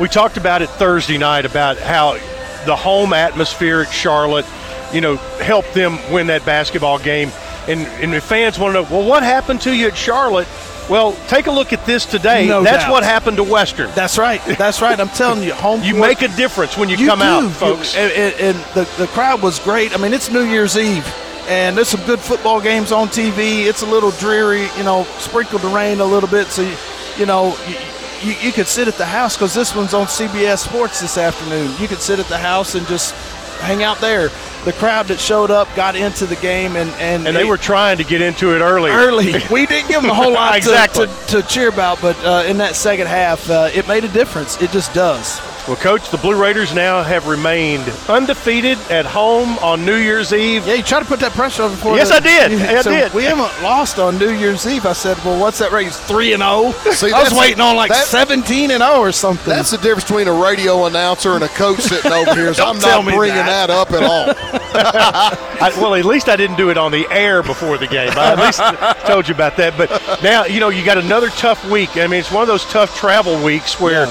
We talked about it Thursday night about how the home atmosphere at Charlotte, you know, helped them win that basketball game. And, and the fans want to know, well, what happened to you at Charlotte? Well, take a look at this today. No That's doubt. what happened to Western. That's right. That's right. I'm telling you, home. You court- make a difference when you, You come do. out, folks. and, and- and the, the crowd was great. I mean, it's New Year's Eve, and there's some good football games on TV. It's a little dreary, you know, sprinkled the rain a little bit. So, you, you know, you, you, could sit at the house because this one's on CBS Sports this afternoon. You could sit at the house and just hang out there. The crowd that showed up got into the game, and and, and they it- were trying to get into it early. early. *laughs* We didn't give them a whole lot to- to, to, cheer about, but uh, in that second half, uh, it made a difference. It just does. Well, Coach, the Blue Raiders now have remained undefeated at home on New Year's Eve. Yeah, you tried to put that pressure on before. Yes, the- I did. I So did. We haven't lost on New Year's Eve. I said, well, what's that rate? It's three and zero. See, *laughs* I was that's- waiting on like that- seventeen and zero or something. That's the difference between a radio announcer and a coach sitting over here. So *laughs* Don't I'm tell not me bringing that. that. up at all. *laughs* I, well, at least I didn't do it on the air before the game. I at least told you about that. But now, you know, you got another tough week. I mean, it's one of those tough travel weeks where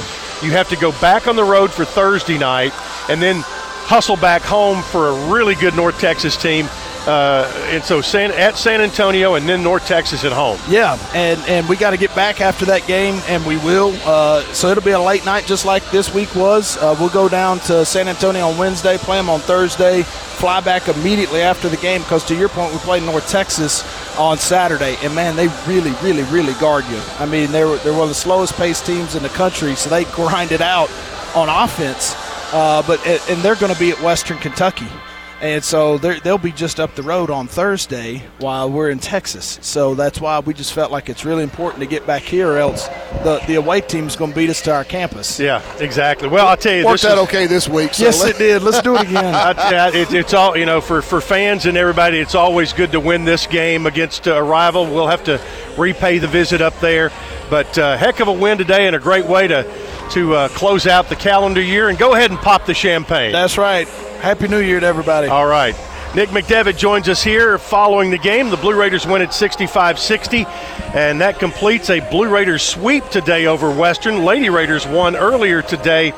you have to go back on the road for Thursday night and then hustle back home for a really good North Texas team. Uh, and so San, at San Antonio and then North Texas at home. Yeah, and and we got to get back after that game, and we will. Uh, so it'll be a late night, just like this week was. Uh, we'll go down to San Antonio on Wednesday, play them on Thursday, fly back immediately after the game. Because to your point, we played North Texas on Saturday, and man, they really, really, really guard you. I mean, they were they're one of the slowest paced teams in the country, so they *laughs* grind it out on offense. Uh, but and they're going to be at Western Kentucky. And so they're- they'll be just up the road on Thursday while we're in Texas. So that's why we just felt like it's really important to get back here, or else the, the away team's going to beat us to our campus. Yeah, exactly. Well, I'll tell you, Worked this out is- okay this week. So Yes, it did. Let's do it again. *laughs* I- yeah, it, it's all you know for, for fans and everybody. It's always good to win this game against a rival. We'll have to repay the visit up there, but uh, heck of a win today and a great way to to uh, close out the calendar year. And go ahead and pop the champagne. That's right. Happy New Year to everybody. All right. Nick McDevitt joins us here following the game. The Blue Raiders win at 65 60, and that completes a Blue Raiders sweep today over Western. Lady Raiders won earlier today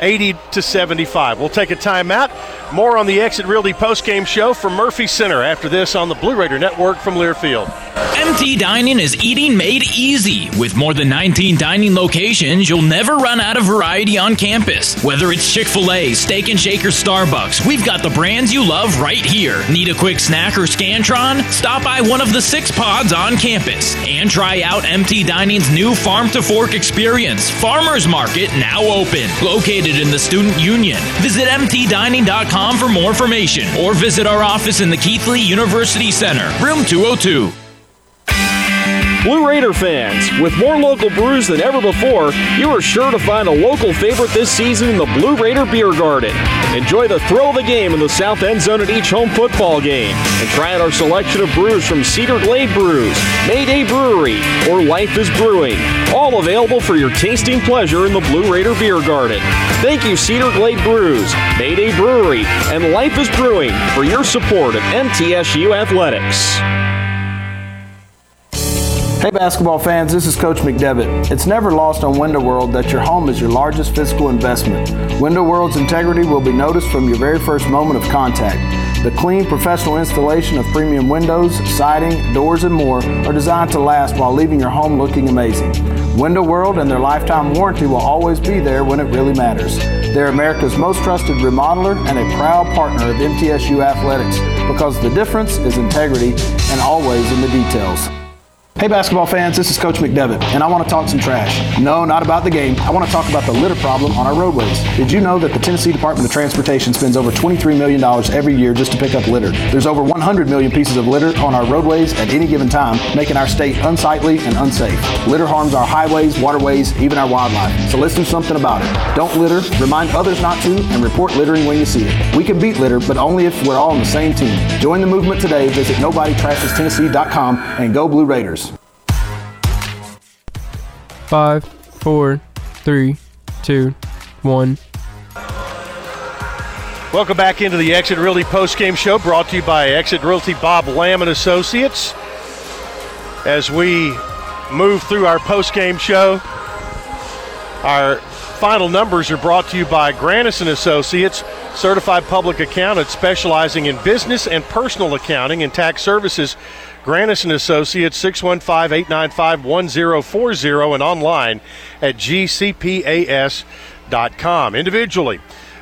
80 to 75. We'll take a timeout. More on the Exit Realty postgame show from Murphy Center after this on the Blue Raider Network from Learfield. MT Dining is eating made easy. With more than 19 dining locations, you'll never run out of variety on campus. Whether it's Chick fil A, Steak and Shake, or Starbucks, we've got the brands you love right here. Need a quick snack or Scantron? Stop by one of the six pods on campus and try out MT Dining's new Farm to Fork experience. Farmers Market now open. Located in the Student Union. Visit MTDining.com for more information or visit our office in the Keathley University Center, room 202. Blue Raider fans, with more local brews than ever before, you are sure to find a local favorite this season in the Blue Raider Beer Garden. Enjoy the thrill of the game in the south end zone at each home football game, and try out our selection of brews from Cedar Glade Brews, Mayday Brewery, or Life is Brewing, all available for your tasting pleasure in the Blue Raider Beer Garden. Thank you, Cedar Glade Brews, Mayday Brewery, and Life is Brewing for your support of MTSU Athletics. Hey basketball fans, this is Coach McDevitt. It's never lost on Window World that your home is your largest physical investment. Window World's integrity will be noticed from your very first moment of contact. The clean, professional installation of premium windows, siding, doors, and more are designed to last while leaving your home looking amazing. Window World and their lifetime warranty will always be there when it really matters. They're America's most trusted remodeler and a proud partner of MTSU Athletics because the difference is integrity and always in the details. Hey basketball fans, this is Coach McDevitt, and I want to talk some trash. No, not about the game. I want to talk about the litter problem on our roadways. Did you know that the Tennessee Department of Transportation spends over $23 million every year just to pick up litter? There's over 100 million pieces of litter on our roadways at any given time, making our state unsightly and unsafe. Litter harms our highways, waterways, even our wildlife. So let's do something about it. Don't litter, remind others not to, and report littering when you see it. We can beat litter, but only if we're all on the same team. Join the movement today. Visit NobodyTrashesTennessee.com and go Blue Raiders. Five, four, three, two, one. Welcome back into the Exit Realty postgame show brought to you by Exit Realty Bob Lamb and Associates. As we move through our postgame show, our final numbers are brought to you by Granison Associates, certified public accountant specializing in business and personal accounting and tax services. Granison Associates, 615 895 1040, and online at gcpas.com. Individually,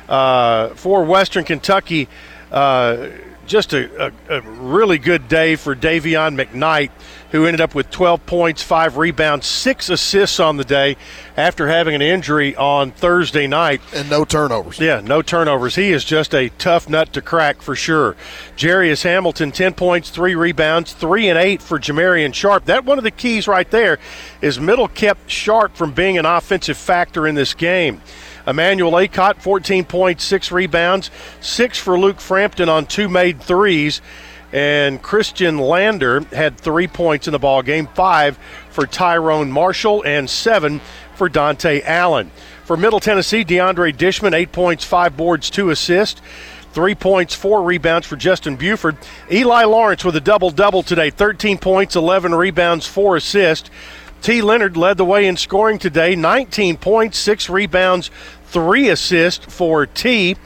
uh, for Western Kentucky, uh, just a, a, a, really good day for Dayvion McKnight, who ended up with 12 points, five rebounds, six assists on the day after having an injury on Thursday night. And no turnovers. Yeah, no turnovers. He is just a tough nut to crack for sure. Jairus Hamilton, 10 points, three rebounds, three and eight for Jamarion Sharp. That one of the keys right there is Middle kept Sharp from being an offensive factor in this game. Emmanuel Akot, 14 points, six rebounds, six for Luke Frampton on two made threes. And Khristian Lander had three points in the ball game, five for Tyrone Marshall, and seven for Dontaie Allen. For Middle Tennessee, DeAndre Dishman, eight points, five boards, two assists. Three points, four rebounds for Justin Bufford. Eli Lawrence with a double double today 13 points, 11 rebounds, four assists. T. Lenard led the way in scoring today 19 points, six rebounds, three assists for T.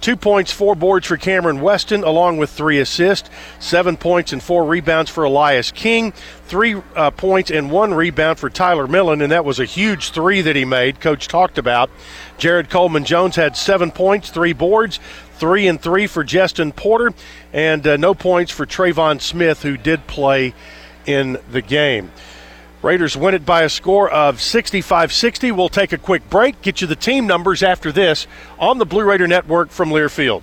Two points, four boards for Cameron Weston, along with three assists. Seven points and four rebounds for Elias King. Three uh, points and one rebound for Tyler Millen, and that was a huge three that he made. Coach talked about. Jared Coleman Jones had seven points, three boards, three and three for Jestin Porter, and uh, no points for Trayvon Smith, who did play in the game. Raiders win it by a score of 65 60. We'll take a quick break, get you the team numbers after this on the Blue Raider Network from Learfield.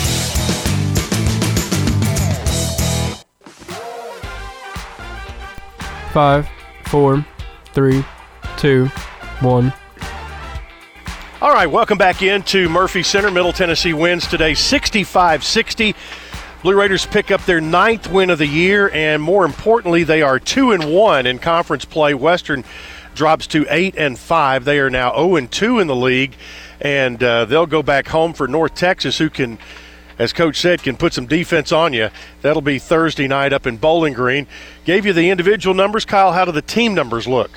Five, four, three, two, one. All right, welcome back into Murphy Center. Middle Tennessee wins today 65 60. Blue Raiders pick up their ninth win of the year, and more importantly, they are 2 and 1 in conference play. Western drops to 8 and 5. They are now 0 and 2 in the league, and uh, they'll go back home for North Texas, who can as Coach said, can put some defense on you. That'll be Thursday night up in Bowling Green. Gave you the individual numbers. Kyle, how do the team numbers look?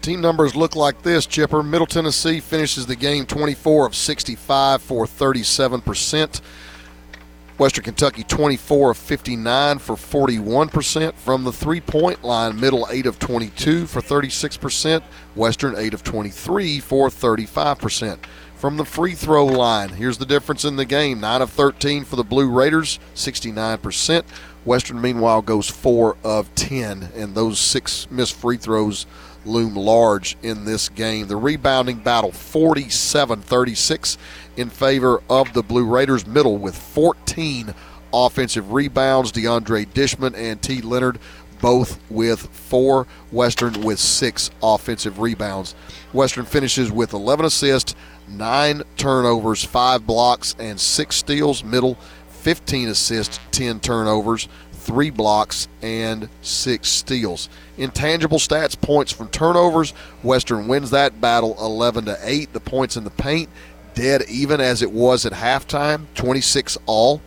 Team numbers look like this, Chipper. Middle Tennessee finishes the game 24 of 65 for 37%. Western Kentucky 24 of 59 for 41%. From the three point line, Middle 8 of 22 for 36%. Western 8 of 23 for 35% from the free throw line. Here's the difference in the game 9 of 13 for the Blue Raiders, 69%. Western, meanwhile, goes 4 of 10, and those six missed free throws loom large in this game. The rebounding battle 47 36 in favor of the Blue Raiders, middle with 14 offensive rebounds. DeAndre Dishman and T. Lenard both with four. Western with six offensive rebounds. Western finishes with 11 assists, nine turnovers, five blocks, and six steals. Middle, 15 assists, 10 turnovers, three blocks, and six steals. Intangible stats, points from turnovers. Western wins that battle 11 to 8. The points in the paint, dead even as it was at halftime, 26 all.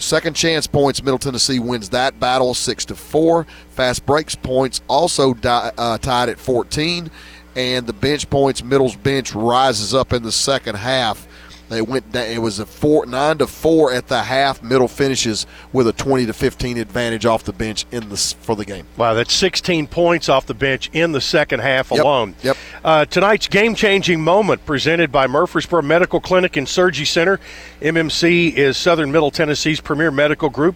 Second chance points, Middle Tennessee wins that battle six to four. Fast breaks points also die, uh, tied at 14, and the bench points, Middle's bench rises up in the second half. They went down, it was a four nine to four at the half. Middle finishes with a twenty to fifteen advantage off the bench in the for the game. Wow, that's 16 points off the bench in the second half Yep, alone. yep. Uh, tonight's game-changing moment presented by Murfreesboro Medical Clinic and Surgery Center. MMC is Southern Middle Tennessee's premier medical group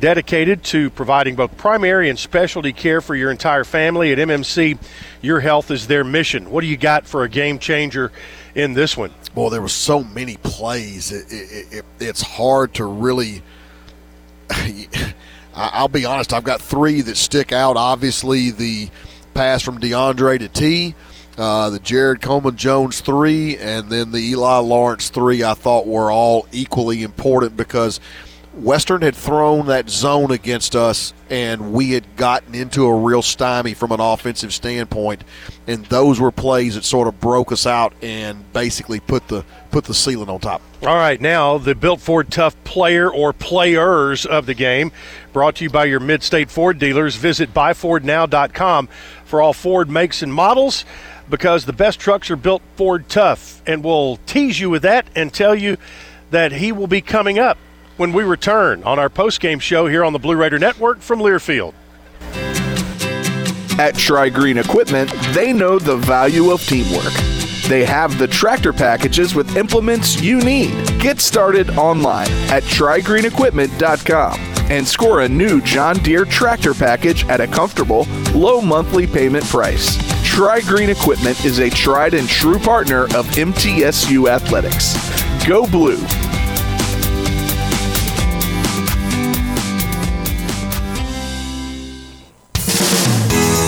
dedicated to providing both primary and specialty care for your entire family. At MMC, your health is their mission. What do you got for a game changer in this one? Well, there were so many plays. It, it, it, it's hard to really. *laughs* I'll be honest. I've got three that stick out. Obviously, the pass from DeAndre to T, uh, the Jared Coleman Jones three, and then the Eli Lawrence three. I thought were all equally important because Western had thrown that zone against us, and we had gotten into a real stymie from an offensive standpoint. And those were plays that sort of broke us out and basically put the put the ceiling on top. All right, now the Built Ford Tough player or players of the game, brought to you by your Mid-State Ford dealers. Visit buyfordnow.com for all Ford makes and models because the best trucks are built Ford Tough. And we'll tease you with that and tell you that he will be coming up when we return on our post-game show here on the Blue Raider Network from Learfield. At Tri Green Equipment, they know the value of teamwork. They have the tractor packages with implements you need. Get started online at trigreenequipment.com. and score a new John Deere tractor package at a comfortable, low monthly payment price. Tri Green Equipment is a tried and true partner of MTSU Athletics. Go Blue!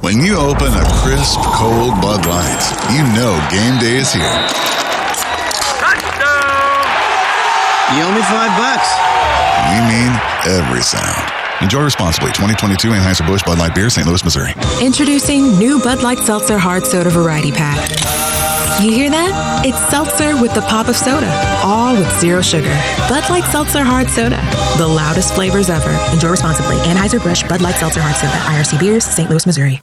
When you open a crisp, cold Bud Light, you know game day is here. Touchdown! You owe me five bucks. We mean every sound. Enjoy responsibly. 2022 Anheuser-Busch Bud Light Beer, St. Louis, Missouri. Introducing new Bud Light Seltzer Hard Soda Variety Pack. You hear that? It's seltzer with the pop of soda, all with zero sugar. Bud Light Seltzer Hard Soda, the loudest flavors ever. Enjoy responsibly. Anheuser-Busch Bud Light Seltzer Hard Soda, IRC Beers, St. Louis, Missouri.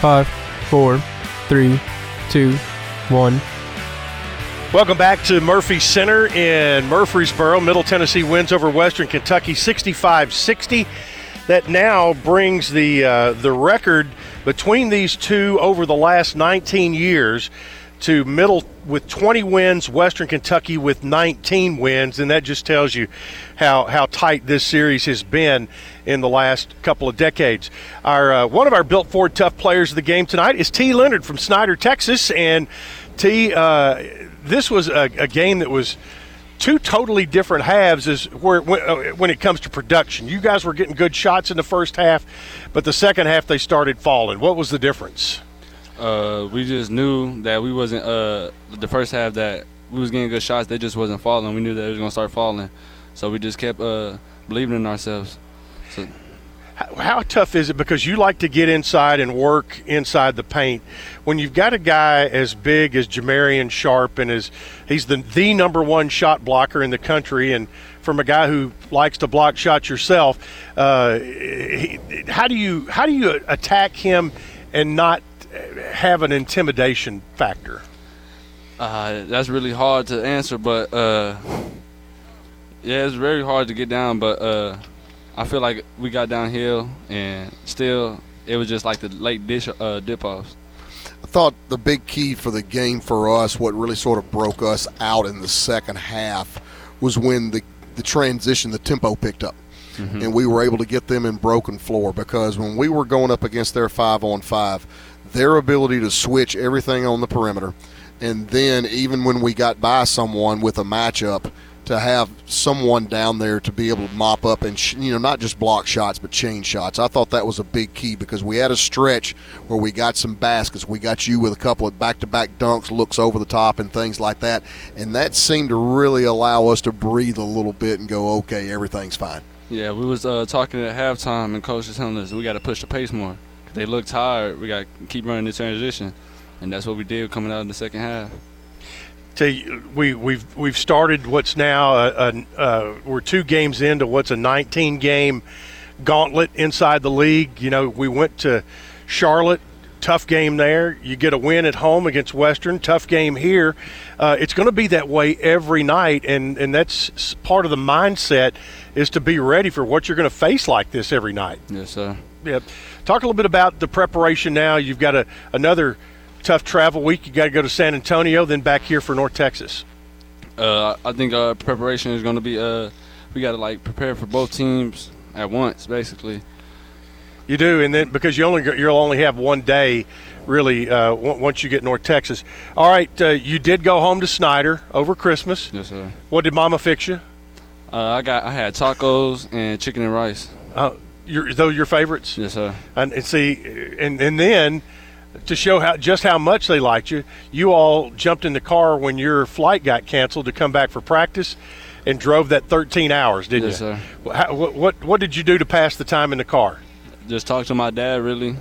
Five, four, three, two, one. Welcome back to Murphy Center in Murfreesboro. Middle Tennessee wins over Western Kentucky 65 60. That now brings the, uh, the record between these two over the last 19 years to Middle with 20 wins, Western Kentucky with 19 wins, and that just tells you how how tight this series has been in the last couple of decades. Our uh, one of our built Ford tough players of the game tonight is T. Lenard from Snyder, Texas, and T. Uh, this was a, a game that was two totally different halves is where uh, when it comes to production. You guys were getting good shots in the first half, but the second half they started falling. What was the difference? Uh, we just knew that we wasn't uh, the first half that we was getting good shots. They just wasn't falling. We knew that it was gonna start falling, so we just kept uh, believing in ourselves. So, How, how tough is it because you like to get inside and work inside the paint when you've got a guy as big as Jamarion Sharp and is he's the the number one shot blocker in the country and from a guy who likes to block shots yourself, uh, he, how do you how do you attack him and not have an intimidation factor? uh, that's really hard to answer, but uh, yeah, it's very hard to get down. But uh, I feel like we got downhill, and still, it was just like the late dish uh, dip offs. I thought the big key for the game for us, what really sort of broke us out in the second half, was when the the transition, the tempo picked up. Mhm. And we were able to get them in broken floor because when we were going up against their five on five, their ability to switch everything on the perimeter, and then even when we got by someone with a matchup, to have someone down there to be able to mop up and sh- you know not just block shots but chain shots. I thought that was a big key because we had a stretch where we got some baskets. We got you with a couple of back-to-back dunks, looks over the top, and things like that, and that seemed to really allow us to breathe a little bit and go, okay, everything's fine. Yeah, we was uh, talking at halftime, and coach was telling us we got to push the pace more. They look tired. We got to keep running the transition, and that's what we did coming out in the second half. You, we we've we've started what's now a, a, uh, we're two games into what's a 19 game gauntlet inside the league. You know, we went to Charlotte, tough game there. You get a win at home against Western, tough game here. Uh, it's going to be that way every night, and and that's part of the mindset is to be ready for what you're going to face like this every night. Yes, sir. Yep. Talk a little bit about the preparation now. You've got a another tough travel week. You got to go to San Antonio, then back here for North Texas. Uh, I think uh, preparation is going to be uh, we got to like prepare for both teams at once, basically. You do, and then because you only you'll only have one day, really, uh, on- once you get North Texas. All right, uh, you did go home to Snyder over Christmas. Yes, sir. What did Mama fix you? Uh, I got I had tacos and chicken and rice. Uh, your, those your favorites? Yes, sir. And, and see, and and then to show how just how much they liked you, you all jumped in the car when your flight got canceled to come back for practice, and drove that 13 hours, didn't Yes, you? sir. How, what, what what did you do to pass the time in the car? Just talk to my dad, really.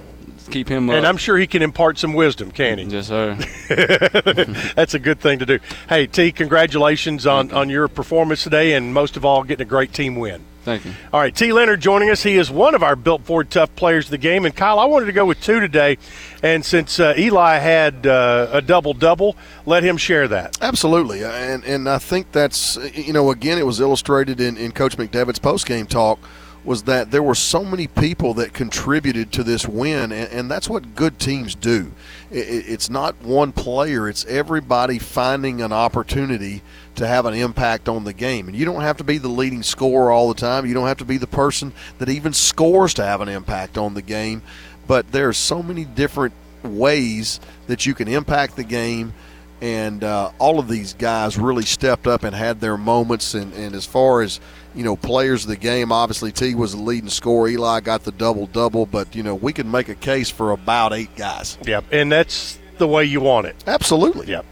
Keep him up. And I'm sure he can impart some wisdom, can he? Yes, sir. *laughs* *laughs* That's a good thing to do. Hey, T, congratulations on, on your performance today, and most of all, getting a great team win. Thank you. All right, T. Lenard joining us. He is one of our Built Ford Tough players of the game. And Kyle, I wanted to go with two today, and since uh, Eli had uh, a double double, let him share that. Absolutely, and and I think that's you know again it was illustrated in, in Coach McDevitt's post game talk was that there were so many people that contributed to this win, and, and that's what good teams do. It, it- it's not one player; it's everybody finding an opportunity to have an impact on the game. And you don't have to be the leading scorer all the time. You don't have to be the person that even scores to have an impact on the game. But there are so many different ways that you can impact the game and uh, all of these guys really stepped up and had their moments. And, and as far as you know, players of the game, obviously T was the leading scorer. Eli got the double double, but you know we can make a case for about eight guys. Yep, and that's the way you want it. Absolutely. Yep.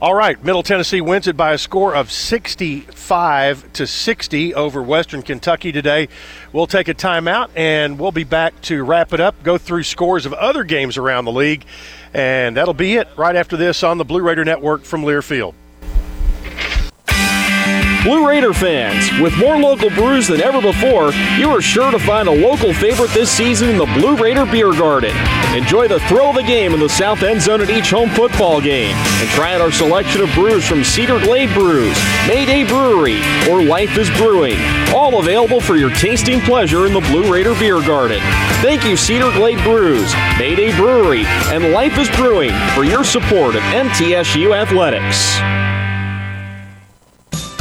All right, Middle Tennessee wins it by a score of 65 to 60 over Western Kentucky today. We'll take a timeout and we'll be back to wrap it up, go through scores of other games around the league, and that'll be it right after this on the Blue Raider Network from Learfield. Blue Raider fans, with more local brews than ever before, you are sure to find a local favorite this season in the Blue Raider Beer Garden. Enjoy the thrill of the game in the south end zone at each home football game, and try out our selection of brews from Cedar Glade Brews, Mayday Brewery, or Life is Brewing, all available for your tasting pleasure in the Blue Raider Beer Garden. Thank you, Cedar Glade Brews, Mayday Brewery, and Life is Brewing for your support of MTSU Athletics.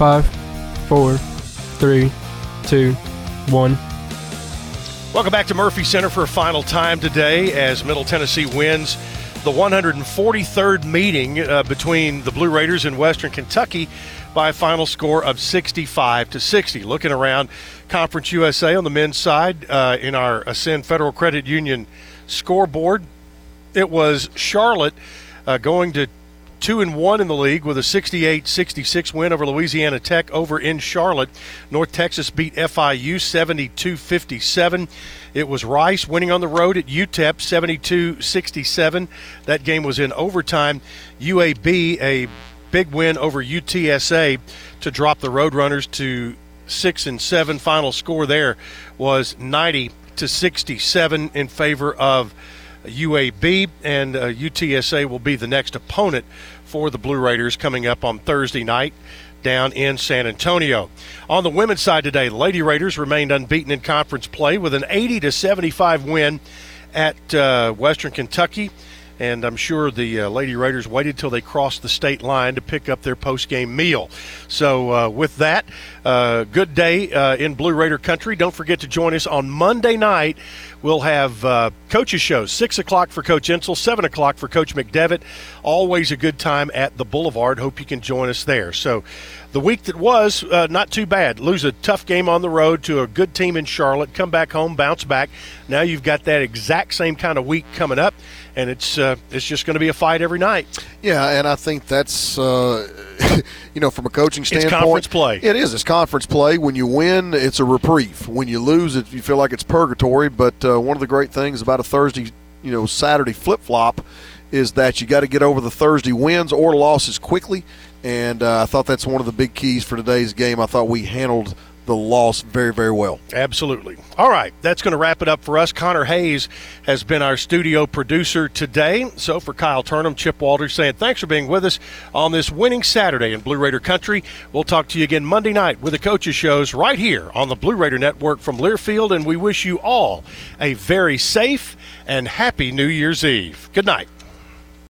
Five, four, three, two, one. Welcome back to Murphy Center for a final time today as Middle Tennessee wins the 143rd meeting uh, between the Blue Raiders and Western Kentucky by a final score of 65 to 60. Looking around Conference USA on the men's side uh, in our Ascend Federal Credit Union scoreboard, it was Charlotte uh, going to two and one in the league with a 68-66 win over Louisiana Tech over in Charlotte. North Texas beat FIU 72-57. It was Rice winning on the road at UTEP 72-67. That game was in overtime. UAB a big win over UTSA to drop the Roadrunners to six and seven. Final score there was 90 to 67 in favor of UAB, and uh, UTSA will be the next opponent for the Blue Raiders coming up on Thursday night down in San Antonio. On the women's side today, the Lady Raiders remained unbeaten in conference play with an 80 to 75 win at uh, Western Kentucky. and I'm sure the uh, Lady Raiders waited till they crossed the state line to pick up their post-game meal. So uh, with that, uh, good day uh, in Blue Raider country. Don't forget to join us on Monday night. We'll have uh, coaches shows six o'clock for Coach Insell, seven o'clock for Coach McDevitt. Always a good time at the Boulevard. Hope you can join us there. So the week that was uh, not too bad. Lose a tough game on the road to a good team in Charlotte. Come back home, bounce back. Now you've got that exact same kind of week coming up, and it's uh, it's just going to be a fight every night. Yeah, and I think that's uh, *laughs* you know from a coaching standpoint, it's conference play. It is. It's conference play. When you win, it's a reprieve. When you lose, it you feel like it's purgatory. But uh, one of the great things about a Thursday, you know, Saturday flip flop is that you got to get over the Thursday wins or losses quickly. And uh, I thought that's one of the big keys for today's game. I thought we handled the loss very, very well. Absolutely. All right, that's going to wrap it up for us. Connor Hayes has been our studio producer today. So for Kyle Turnham, Chip Walters saying thanks for being with us on this winning Saturday in Blue Raider Country. We'll talk to you again Monday night with the coaches shows right here on the Blue Raider Network from Learfield, and we wish you all a very safe and happy New Year's Eve. Good night.